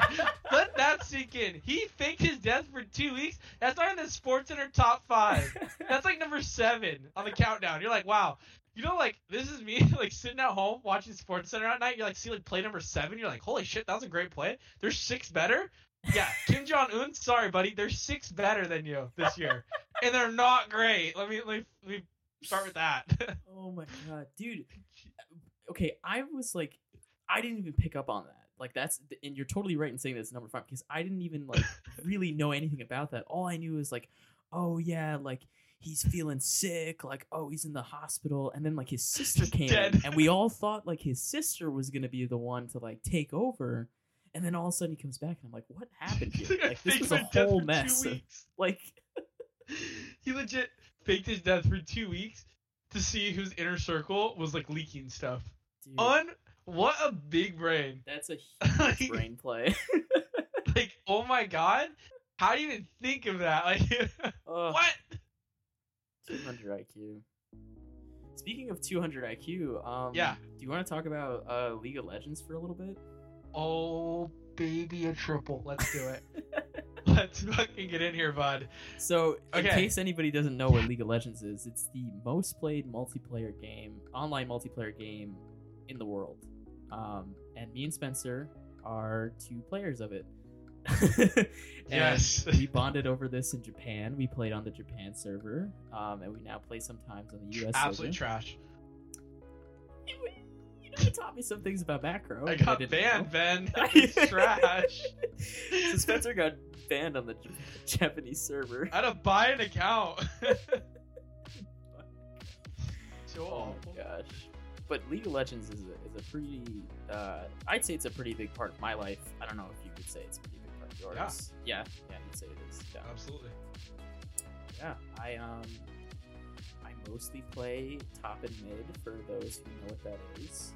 Let sink in. He faked his death for two weeks. That's not in the SportsCenter top five. [laughs] That's like number seven on the countdown. You're like, wow. You know, like this is me, [laughs] like sitting at home watching SportsCenter at night. You like see like play number seven. You're like, holy shit, that was a great play. There's six better. Yeah, Kim Jong Un. Sorry, buddy. There's six better than you this year, and they're not great. Let me let me, let me start with that. oh my god, dude. [laughs] Okay, I was like, I didn't even pick up on that. Like that's, and you're totally right in saying that's number five because I didn't even like [laughs] really know anything about that. All I knew was like, oh yeah, like he's feeling sick. Like oh he's in the hospital, and then like his sister [laughs] came, dead. and we all thought like his sister was gonna be the one to like take over. And then all of a sudden he comes back, and I'm like, "What happened [laughs] here? Like this Faked was a death whole for two mess. of- weeks. Like, he legit faked his death for two weeks to see whose inner circle was like leaking stuff. dude, what a big brain! that's a [laughs] Like- brain play. [laughs] Like, oh my god, how do you even think of that? [laughs] Like, what? 200 IQ. Speaking of 200 IQ, um, Yeah. Do you want to talk about uh, League of Legends for a little bit? Oh, baby, a triple. Let's do it. Let's fucking get in here, bud. So, in Okay. case anybody doesn't know what League of Legends is, it's the most played multiplayer game, online multiplayer game in the world. Um, and me and Spencer are two players of it. [laughs] Yes. we bonded over this in Japan. We played on the Japan server, um, and we now play sometimes on the US Absolute server. trash. You you know, you taught me some things about macro. I got didn't banned, know. Ben. [laughs] It's trash. so Spencer got banned on the Japanese server. I had to buy an account. [laughs] so Oh awful. my gosh. But League of Legends is a, is a pretty, uh, I'd say it's a pretty big part of my life. I don't know if you could say it's a pretty big part of yours. Yeah, yeah, you'd say it is. Yeah, Absolutely. yeah. I um, I mostly play top and mid for those who know what that is.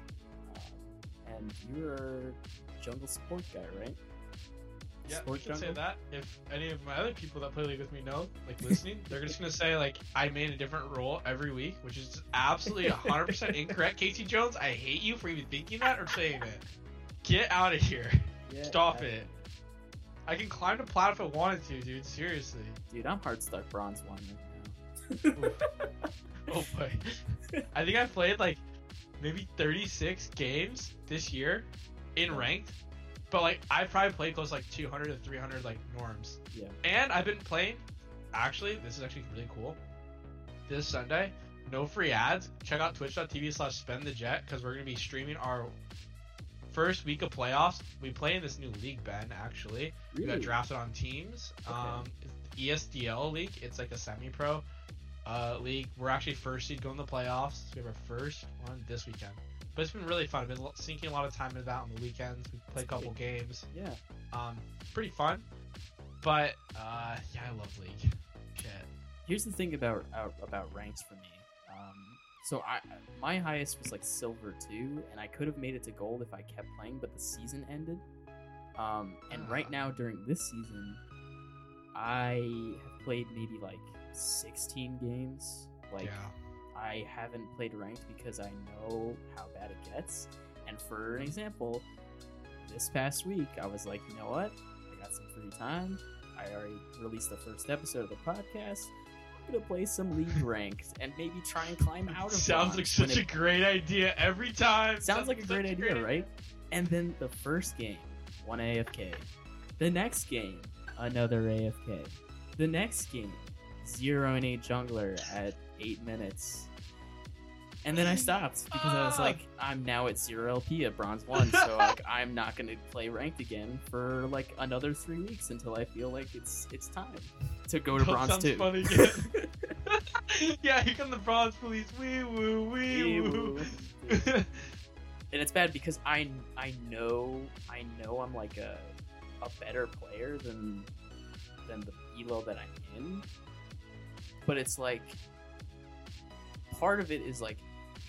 Um, and you're a jungle support guy, right? Yeah, we Support can say that. If any of my other people that play League with me know, like listening, they're just gonna say like I made a different role every week, which is absolutely 100% incorrect. [laughs] Casey Jones, I hate you for even thinking that or saying it. Get out of here. Yeah, Stop I- it. I can climb the plat if I wanted to, dude. Seriously. Dude, I'm hard stuck bronze one right now. [laughs] Oh boy. [laughs] I think I played like maybe 36 games this year in ranked, but like I've probably played close to like 200 to 300 like norms. Yeah. And I've been playing. Actually, this is actually really cool. This Sunday, no free ads. Check out twitch.tv slash spend the jet because we're gonna be streaming our first week of playoffs. We play in this new league, Ben. Actually, we got drafted on teams. Okay. Um, ESDL league. It's like a semi-pro uh, league. We're actually first seed going to the playoffs. So we have our first one this weekend. But it's been really fun. I've been sinking a lot of time into that on the weekends. We play a couple games. Yeah. Um, pretty fun. But uh, yeah, I love league. Shit. Here's the thing about out, about ranks for me. Um, so I my highest was like silver two, and I could have made it to gold if I kept playing, but the season ended. Um, and right Ah. now during this season, I have played maybe like 16 games. Like yeah. I haven't played ranked because I know how bad it gets. And for an example, this past week I was like, you know what? I got some free time. I already released the first episode of the podcast. I'm gonna play some league [laughs] ranked and maybe try and climb out of. Sounds like such a great idea every time. sounds like a great such idea, right? And then the first game, one AFK. The next game, another AFK. The next game, zeroing a jungler at eight minutes. And then I stopped because I was like, I'm now at zero LP at bronze one, so [laughs] like I'm not gonna play ranked again for like another three weeks until I feel like it's it's time to go to That bronze sounds two. funny [laughs] again. [laughs] yeah, here come the bronze police. Wee woo, wee woo. and it's bad because I I know I know I'm like a a better player than than the elo that I'm in, but it's like part of it is like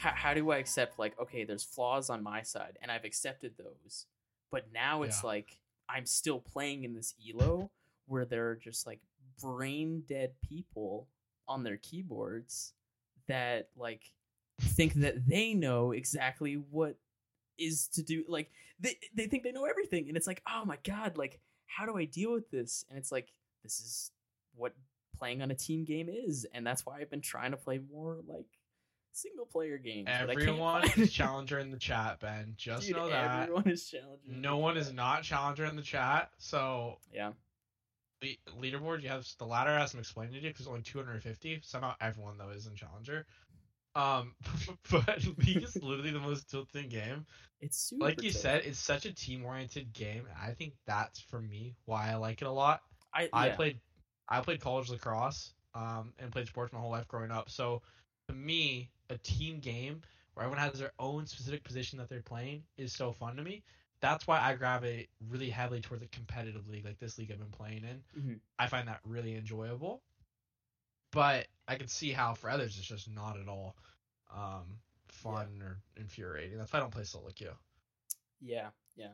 how, how do I accept like okay there's flaws on my side and I've accepted those, but now it's Yeah. like I'm still playing in this elo where there are just like brain dead people on their keyboards that like think that they know exactly what is to do like they they think they know everything and it's like oh my god like how do I deal with this and it's like this is what playing on a team game is and that's why I've been trying to play more like single player games but I can't Everyone is challenger in the chat, Ben. Just Dude, know that. everyone is challenger. No one is not challenger in the chat. So yeah the leaderboard, you have the ladder hasn't explained to you because only 250. Somehow everyone though is in challenger. Um, [laughs] but [laughs] League is literally the most tilting game. it's super Like you tough. said, it's such a team-oriented game, and I think that's for me why I like it a lot. I, I played I played college lacrosse um, and played sports my whole life growing up. So to me, a team game where everyone has their own specific position that they're playing is so fun to me. That's why I gravitate really heavily towards a competitive league like this league I've been playing in. Mhm. I find that really enjoyable. But I can see how for others it's just not at all um, fun or infuriating. That's why I don't play solo queue. Yeah, yeah.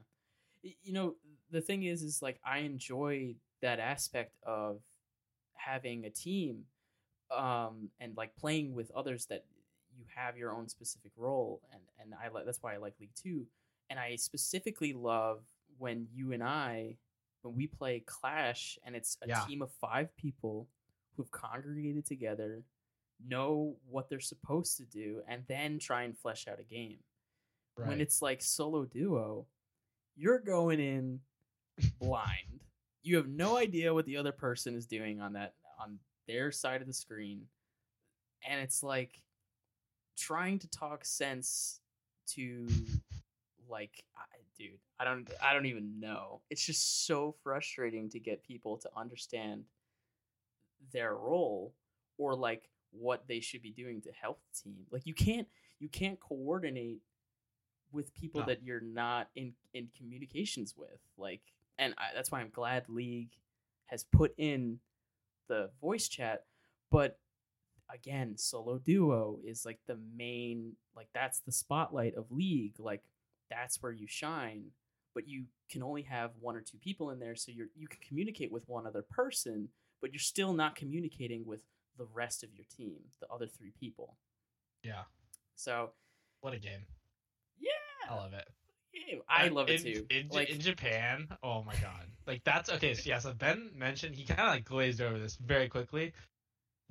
You know, the thing is, is like I enjoy that aspect of having a team, um, and like playing with others that you have your own specific role, and and I like that's why I like League too, and I specifically love when you and I, when we play Clash, and it's a Yeah. team of five people who've congregated together, know what they're supposed to do, and then try and flesh out a game when it's like solo duo, you're going in blind. You have no idea what the other person is doing on that on their side of the screen. And it's like trying to talk sense to [laughs] like I, dude, I don't I don't even know. It's just so frustrating to get people to understand their role or like what they should be doing to help the team. Like you can't you can't coordinate with people No. that you're not in in communications with like and I, that's why i'm glad league has put in the voice chat but again solo duo is like the main like that's the spotlight of league like that's where you shine but you can only have one or two people in there so you're you can communicate with one other person but you're still not communicating with the rest of your team the other three people yeah, so what a game. yeah I love it. I love it in, too In, like in Japan, oh my god, like that's okay. So yeah, so Ben mentioned he kind of like glazed over this very quickly.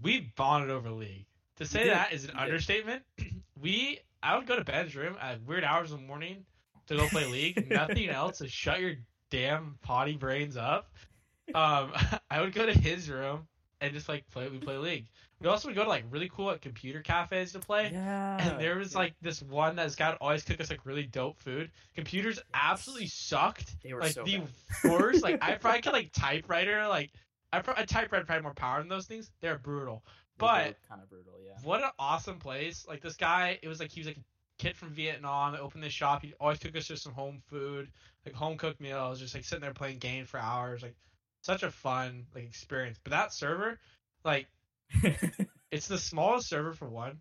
We bonded over League. To say did. that is an understatement. [clears throat] we, I would go to Ben's room at weird hours in the morning to go play League. [laughs] Nothing else to shut your damn potty brains up. [laughs] Um, [laughs] I would go to his room and just like play. We play League. We also would go to like really cool like, computer cafes to play. yeah And there was yeah. like this one that's got always cook us like really dope food. Computers absolutely sucked. They were like so the bad. worst. Like I [laughs] probably could like typewriter like I pro- a typewriter probably had more power than those things. They're brutal. But kind of brutal, yeah. what an awesome place! Like this guy, it was like he was like a kid from Vietnam that opened this shop. He always took us to some home food, like home cooked meals, just like sitting there playing games for hours. Like such a fun like experience. But that server, like [laughs] it's the smallest server for one,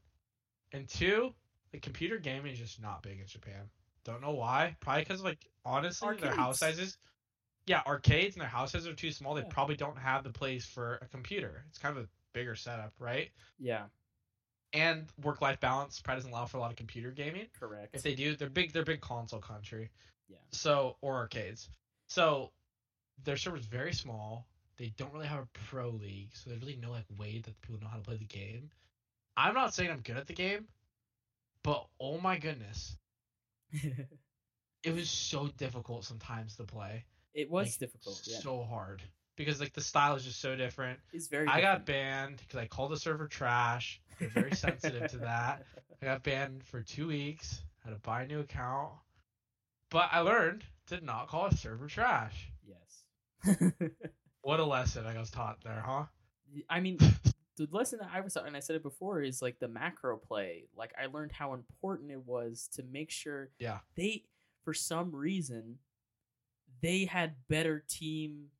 and two, the computer gaming is just not big in Japan. Don't know why. Probably because like honestly, their house sizes. Yeah, arcades and their house sizes are too small. They Yeah. probably don't have the place for a computer. It's kind of a bigger setup, right? yeah, And work life balance probably doesn't allow for a lot of computer gaming. correct. If they do, they're big. They're big console country. Yeah. So or arcades. So their server's very small. They don't really have a pro league, so there's really no like way that people know how to play the game. I'm not saying I'm good at the game, but oh my goodness, [laughs] it was so difficult sometimes to play. it was Like, difficult, yeah. So hard. because like the style is just so different. It's very. I got banned because I called the server trash. They're very sensitive to that. [laughs] I got banned for two weeks. Had to buy a new account, but I learned to not call a server trash. Yes. [laughs] What a lesson I was taught there, huh? I mean, the lesson that I was taught, and I said it before, is like the macro play. Like I learned how important it was to make sure Yeah. they, for some reason, they had better team,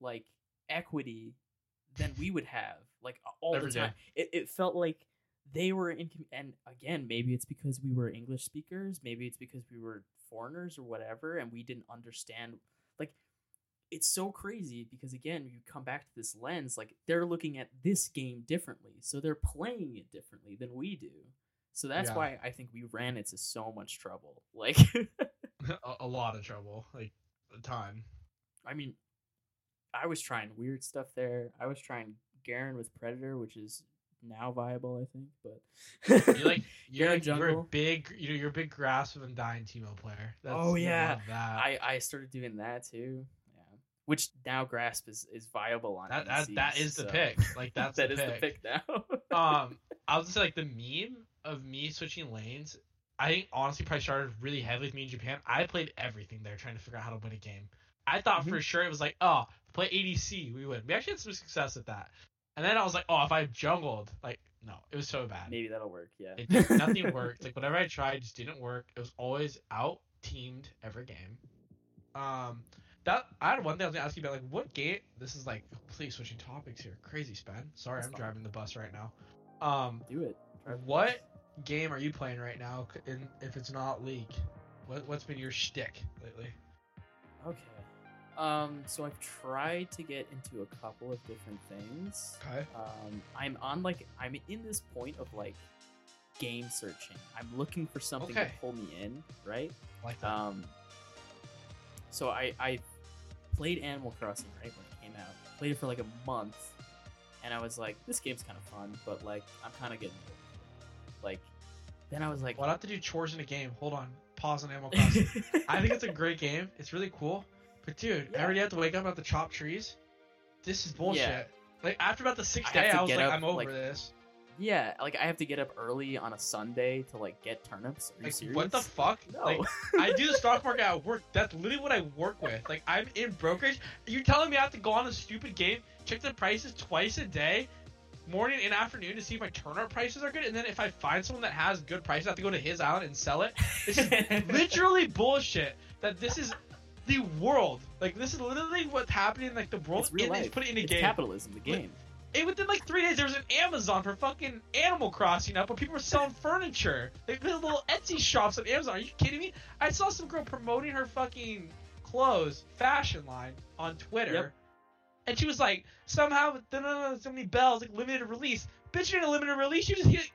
like equity, than we would have. Like all Every the time, it, it felt like they were in. And again, maybe it's because we were English speakers. Maybe it's because we were foreigners or whatever, and we didn't understand. It's so crazy because again you come back to this lens like they're looking at this game differently so they're playing it differently than we do so that's Yeah. why i think we ran into so much trouble [laughs] like [laughs] a, a lot of trouble, like a ton. i mean i was trying weird stuff there i was trying garen with predator which is now viable i think but You're like [laughs] you're, like, you're a big you're, you're a big grasp of Undying Teemo player. That's, Oh, I yeah. i i started doing that too which now grasp is is viable on that, that that is the pick. Like [laughs] that's that the is pick. the pick now [laughs] um, I was just say, like the meme of me switching lanes. I think honestly probably started really heavily with me in Japan. I played everything there trying to figure out how to win a game. I thought for Mhm. sure it was like, oh, play ADC, we win. We actually had some success at that. And then I was like, oh, if I jungled, like, no, it was so bad. maybe that'll work yeah It nothing [laughs] worked. Like whatever I tried just didn't work. It was always out teamed every game. Um, that I had one thing I was gonna ask you about. Like, what game? This is like completely switching topics here. Crazy, Spen. Sorry, That's I'm fine. driving the bus right now. Um, do it it. what game are you playing right now? In if it's not League, what what's been your shtick lately? Okay. Um, so I've tried to get into a couple of different things. Okay. Um, I'm on like I'm in this point of like game searching. I'm looking for something Okay. to pull me in, right? I like that. Um, so I I played Animal Crossing right when it came out. Played it for like a month, and I was like, this game's kind of fun, but like I'm kind of getting old. Like, then I was like, well, I have to do chores in a game. Hold on. Pause on Animal Crossing. [laughs] I think it's a great game. It's really cool. But dude, Yeah. I have to wake up and have to chop trees. This is bullshit. Like after about the sixth I day, I was like, up, I'm over like, this. Yeah, like I have to get up early on a Sunday to like get turnips. Are you Like serious? what the fuck? No. Like [laughs] I do the stock market at work. That's literally what I work with. Like I'm in brokerage. You're telling me I have to go on a stupid game, check the prices twice a day, morning and afternoon to see if my turnip prices are good, and then if I find someone that has good prices, I have to go to his island and sell it. This is [laughs] literally bullshit. That this is the world. Like this is literally what's happening. Like the world it's real life. put it in a it's game. capitalism. The game. And within like three days, there was an Amazon for fucking Animal Crossing up, where people were selling furniture. They put little Etsy shops on Amazon. Are you kidding me? I saw some girl promoting her fucking clothes fashion line on Twitter, Yep. and she was like, somehow so many bells, like limited release. Bitch, you in a limited release, you just hit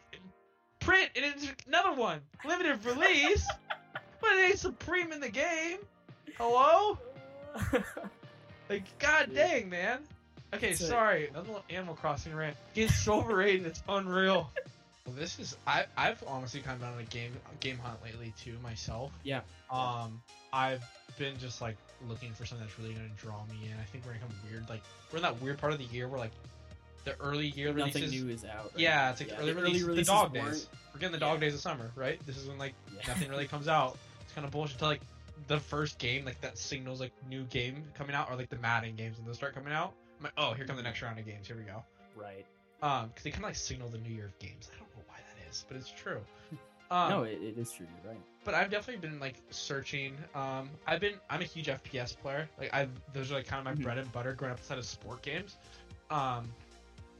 print and it's another one limited release. [laughs] but it ain't Supreme in the game. Hello? [laughs] Like, god dang, man. Okay, It's a- sorry. Another little Animal Crossing rant. It's so [laughs] overrated. It's unreal. Well, this is I I've honestly kind of been on a game game hunt lately too myself. Yeah. Um, I've been just like looking for something that's really gonna draw me in. I think we're gonna come weird. Like we're in that weird part of the year where like the early year Nothing releases. new is out. right Yeah, it's like Yeah, the early, the release, the dog weren't- days. We're getting the dog yeah. days of summer, right? This is when like Yeah. nothing really comes out. It's kind of bullshit till like the first game, like that signals like new game coming out, or like the Madden games when they start coming out. I'm oh, here come the next round of games. Here we go. Right. Um, because they kind of like signal the new year of games. I don't know why that is, but it's true. [laughs] Um, no, it, it is true. You're right. but I've definitely been like searching. Um, I've been I'm a huge FPS player. Like I've those are like kind of my Mhm. bread and butter growing up outside of sport games. Um,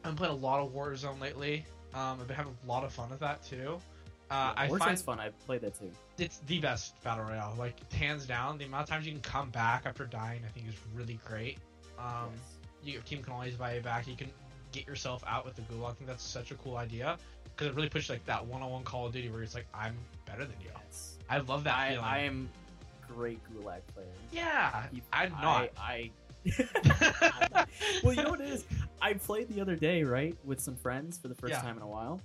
I've been playing a lot of Warzone lately. Um, I've been having a lot of fun with that too. Uh, yeah, I find fun. I've played that too. it's the best battle royale. Like hands down, the amount of times you can come back after dying, I think is really great. Um, Yes. You, your team can always buy you back. You can get yourself out with the gulag. I think that's such a cool idea because it really pushes like that one-on-one Call of Duty where it's like I'm better than you. Yes. I love that I, feeling. I am great Gulag player. yeah, You- I'm I- not. I. [laughs] well, you know what it is? [laughs] I played the other day, right, with some friends for the first Yeah. time in a while,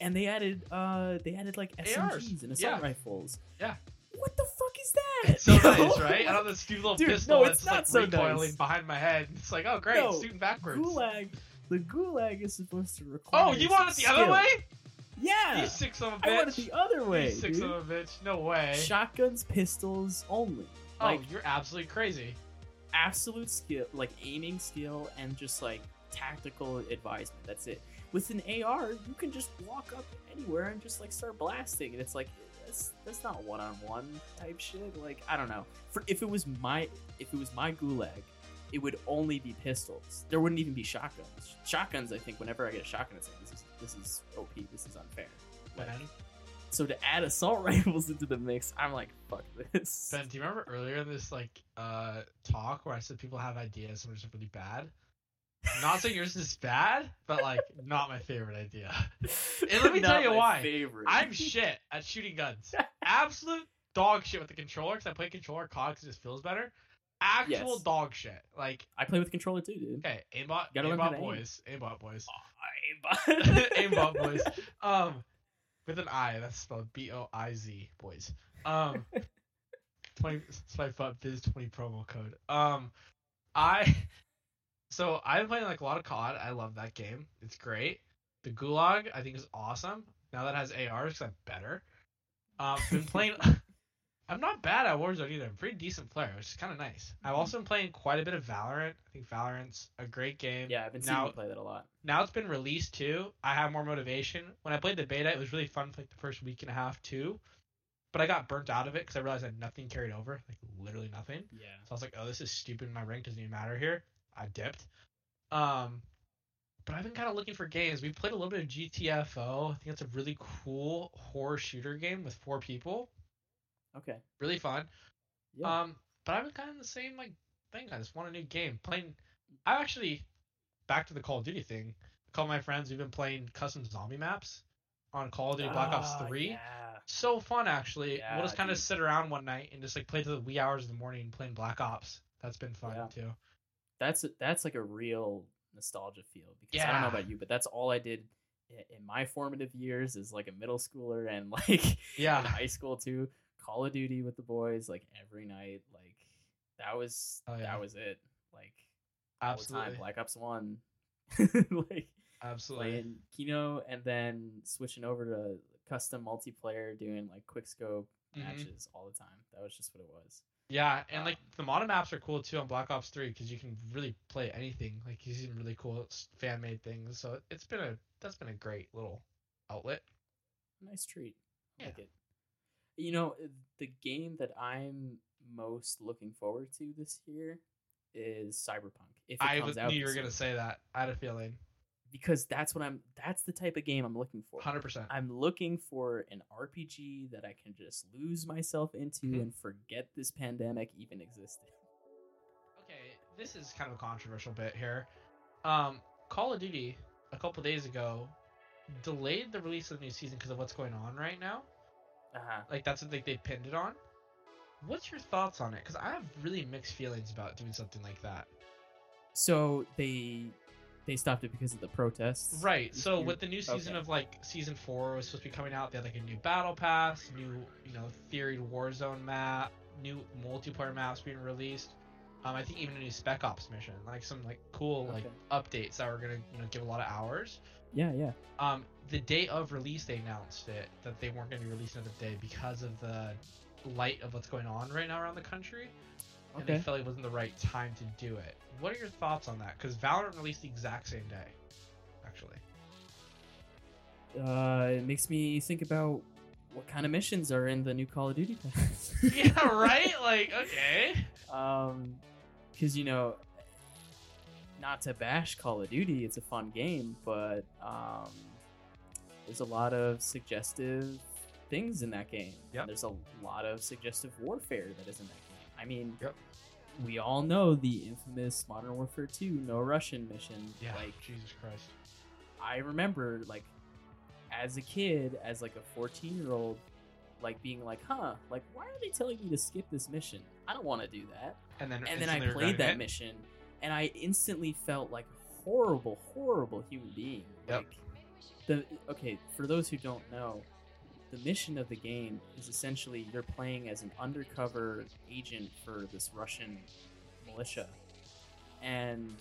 and they added, uh, they added like SMGs and assault Yeah. rifles. Yeah. What the fuck is that? So You know? Nice, right? I have this stupid little Dude, no, pistol it's that's not like so recoiling nice. behind my head. It's like, oh great, No, shooting backwards. Gulag. The gulag is supposed to require. Oh, you want it the other skill. way? Yeah. You sick son of a I want it bitch. the other way. You sick dude. son of a bitch. No way. Shotguns, pistols only. oh, Like you're absolutely crazy. absolute skill, like aiming skill, and just like tactical advisement. That's it. With an AR, you can just walk up anywhere and just like start blasting, and it's like that's that's not one on one type shit. Like I don't know. For if it was my if it was my gulag, it would only be pistols. There wouldn't even be shotguns. Shotguns, I think, whenever I get a shotgun, it's like this is this is OP. This is unfair. Like, Ben, so to add assault [laughs] rifles into the mix, I'm like, fuck this. Ben, do you remember earlier in this like uh talk where I said people have ideas and are just really bad? Not saying yours is bad, but like not my favorite idea. [laughs] And let me tell you my why. Favorite. I'm shit at shooting guns. Absolute dog shit with the controller because I play controller COD because it just feels better. Actual Yes. dog shit. Like, I play with controller too, dude. okay, aimbot, Gotta learn how aimbot to aim. boys, aimbot boys, Aimbot. [laughs] aimbot [laughs] boys. Um, with an I. That's spelled B O I Z boys. Um, twenty swipe up biz twenty promo code. Um, I. So I've been playing like a lot of COD. I love that game. It's great. The Gulag I think is awesome. Now that it has ARs, 'cause I'm better. Um, been [laughs] playing. [laughs] I'm not bad at Warzone either. I'm a pretty decent player, which is kind of nice. I've also been playing quite a bit of Valorant. I think Valorant's a great game. Yeah, I've been seeing Now- you play that a lot. Now it's been released too. I have more motivation. When I played the beta, it was really fun for like the first week and a half too. But I got burnt out of it because I realized that nothing carried over, like literally nothing. Yeah. So I was like, oh, this is stupid. My rank doesn't even matter here. I dipped. Um, but I've been kind of looking for games. We played a little bit of GTFO. I think it's a really cool horror shooter game with four people. Okay. Really fun. Yeah. Um, but I've been kind of the same like thing. I just want a new game. Playing. I actually back to the Call of Duty thing. A couple of my friends we've been playing custom zombie maps on Call of Duty Black Ops Ah, Three. Yeah. So fun actually. Yeah, we'll just kind of sit around one night and just like play to the wee hours of the morning playing Black Ops. That's been fun Yeah. too. That's that's like a real nostalgia feel because I don't know about you, but that's all I did in my formative years as like a middle schooler and [laughs] like in Yeah. high school too. Call of Duty with the boys like every night. Like that was Oh, yeah. that was it. Like all the time. Black Ops One. [laughs] like Absolutely. playing Kino and then switching over to custom multiplayer, doing like quick scope Mhm. matches all the time. That was just what it was. Yeah, and like Um, the modded maps are cool too on Black Ops 3 because you can really play anything. Like you see some really cool fan made things. So it's been a that's been a great little outlet. Nice treat. I Yeah. Like it. You know, the game that I'm most looking forward to this year is Cyberpunk. If it I comes was, out knew you were this gonna say that. I had a feeling. Because that's what I'm. That's the type of game I'm looking for. Hundred percent. I'm looking for an RPG that I can just lose myself into Mhm. and forget this pandemic even existed. Okay, this is kind of a controversial bit here. Um, Call of Duty a couple days ago delayed the release of the new season because of what's going on right now. Uh-huh. Like that's what they, they pinned it on. What's your thoughts on it? Because I have really mixed feelings about doing something like that. So they they stopped it because of the protests. Right. this So year? with the new season Okay. of like season four was supposed to be coming out, they had like a new battle pass, new you know theory Warzone map, new multiplayer maps being released. Um, I think even a new Spec Ops mission, like some like cool like updates that were gonna you know give a lot of hours. Yeah, yeah. Um, the day of release, they announced it that they weren't gonna be releasing it the day because of the light of what's going on right now around the country, and they Okay. felt it wasn't the right time to do it. What are your thoughts on that? Because Valorant released the exact same day, actually. Uh, it makes me think about what kind of missions are in the new Call of Duty pass. [laughs] yeah, right? Like, okay. Um, because you know, not to bash Call of Duty, it's a fun game, but um, there's a lot of suggestive things in that game. Yep. And there's a lot of suggestive warfare that is in that game. I mean, Yep. we all know the infamous Modern Warfare 2 No Russian mission. Yeah, Like, Jesus Christ. I remember like as a kid, as like a 14 year old, like being like, huh, like why are they telling me to skip this mission? I don't want to do that. And then, And then I played that it. mission, and I instantly felt like a horrible, horrible human being. Yep. Like the okay, for those who don't know, the mission of the game is essentially you're playing as an undercover agent for this Russian militia, and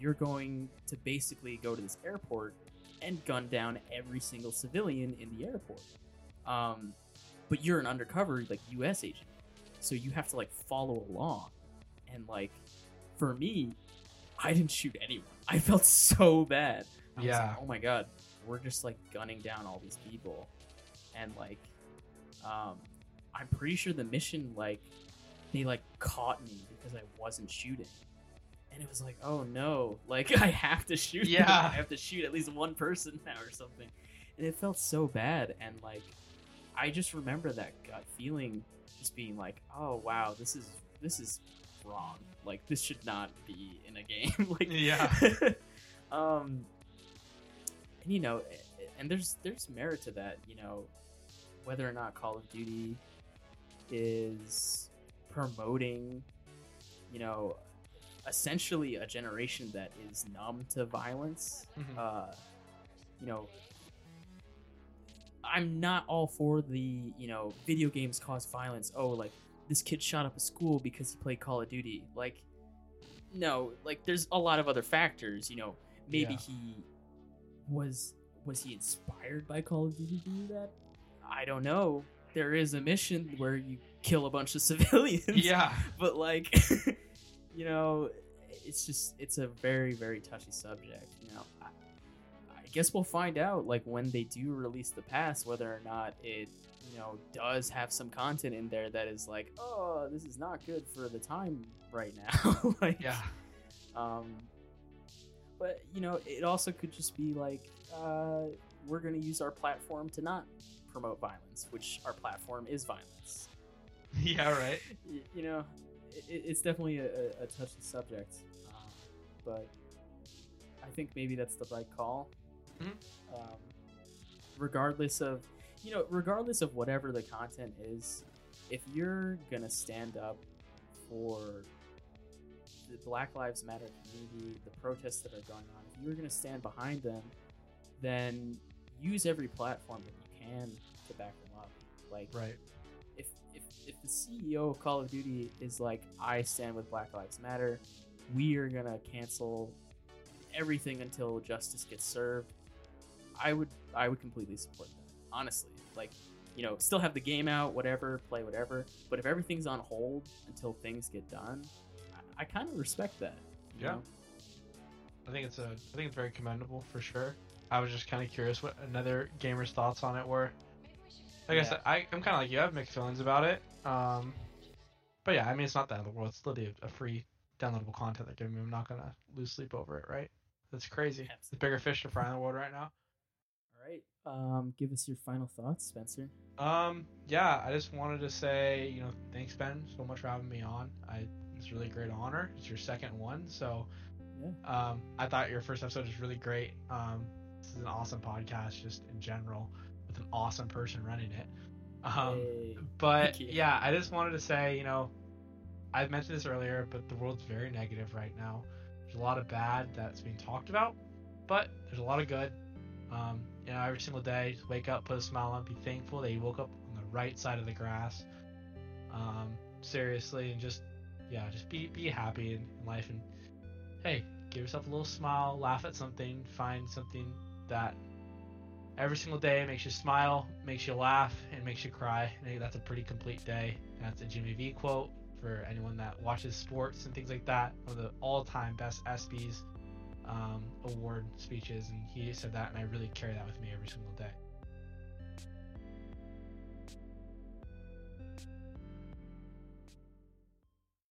you're going to basically go to this airport and gun down every single civilian in the airport. Um, but you're an undercover like U.S. agent, so you have to like follow along, and like for me, I didn't shoot anyone. I felt so bad. I was Yeah. like, oh my god, we're just like gunning down all these people, and like, um, I'm pretty sure the mission like they like caught me because I wasn't shooting. And it was like, oh no, like [laughs] I have to shoot. them. Yeah. I have to shoot at least one person [laughs] now or something. And it felt so bad. And like, I just remember that gut feeling, just being like, oh wow, this is this is wrong. Like this should not be in a [laughs] game. like Yeah. um, and you know, and there's there's merit to that. You know, whether or not Call of Duty is promoting, you know, essentially a generation that is numb to violence. Mhm. Uh, you know, I'm not all for the you know video games cause violence. Oh, like this kid shot up a school because he played Call of Duty. Like, no, like there's a lot of other factors. You know, maybe Yeah. he was was he inspired by Call of Duty to do that? I don't know. There is a mission where you kill a bunch of [laughs] civilians yeah. but like [laughs] you know it's just it's a very very touchy subject you know I, I guess we'll find out like when they do release the pass whether or not it you know does have some content in there that is like oh this is not good for the time right now [laughs] like Yeah. um but you know it also could just be like uh we're gonna use our platform to not promote violence which our platform is violence [laughs] Yeah. Right. y- you know, it, it's definitely a, a, touchy subject, um, but I think maybe that's the right call. Mhm. Um, regardless of, you know, regardless of whatever the content is, if you're gonna stand up for the Black Lives Matter community, the protests that are going on, if you're gonna stand behind them, then use every platform that you can to back them up. Like, Right. if, if if the CEO of Call of Duty is like, I stand with Black Lives Matter, we are gonna cancel everything until justice gets served. I would I would completely support that. Honestly, like you know, still have the game out, whatever, play whatever. But if everything's on hold until things get done, I, I kind of respect that. Yeah. know? I think it's a. I think it's very commendable for sure. I was just kind of curious what another gamer's thoughts on it were. Like I Yeah. said, I, I'm kind of like you. I have mixed feelings about it. Um, but yeah, I mean, it's not the end of the world. It's literally a, free downloadable content they're giving me. I'm not gonna lose sleep over it, right? That's crazy. It's the bigger fish to fry in the world right now. All right. Um, give us your final thoughts, Spencer. Um, yeah, I just wanted to say, you know, thanks Ben so much for having me on. I it's a really great honor. It's your second one, so Yeah. um, I thought your first episode was really great. Um, this is an awesome podcast, just in general, with an awesome person running it. Um, Hey. but yeah, I just wanted to say, you know, I mentioned this earlier, but the world's very negative right now. There's a lot of bad that's being talked about, but there's a lot of good. Um, you know, every single day, just wake up, put a smile on, be thankful that you woke up on the right side of the grass. Um, seriously, and just yeah, just be be happy in, in life, and hey, give yourself a little smile, laugh at something, find something that every single day makes you smile, makes you laugh, and makes you cry. That's a pretty complete day. That's a Jimmy V quote for anyone that watches sports and things like that. One of the all-time best ESPYS um, award speeches, and he said that, and I really carry that with me every single day.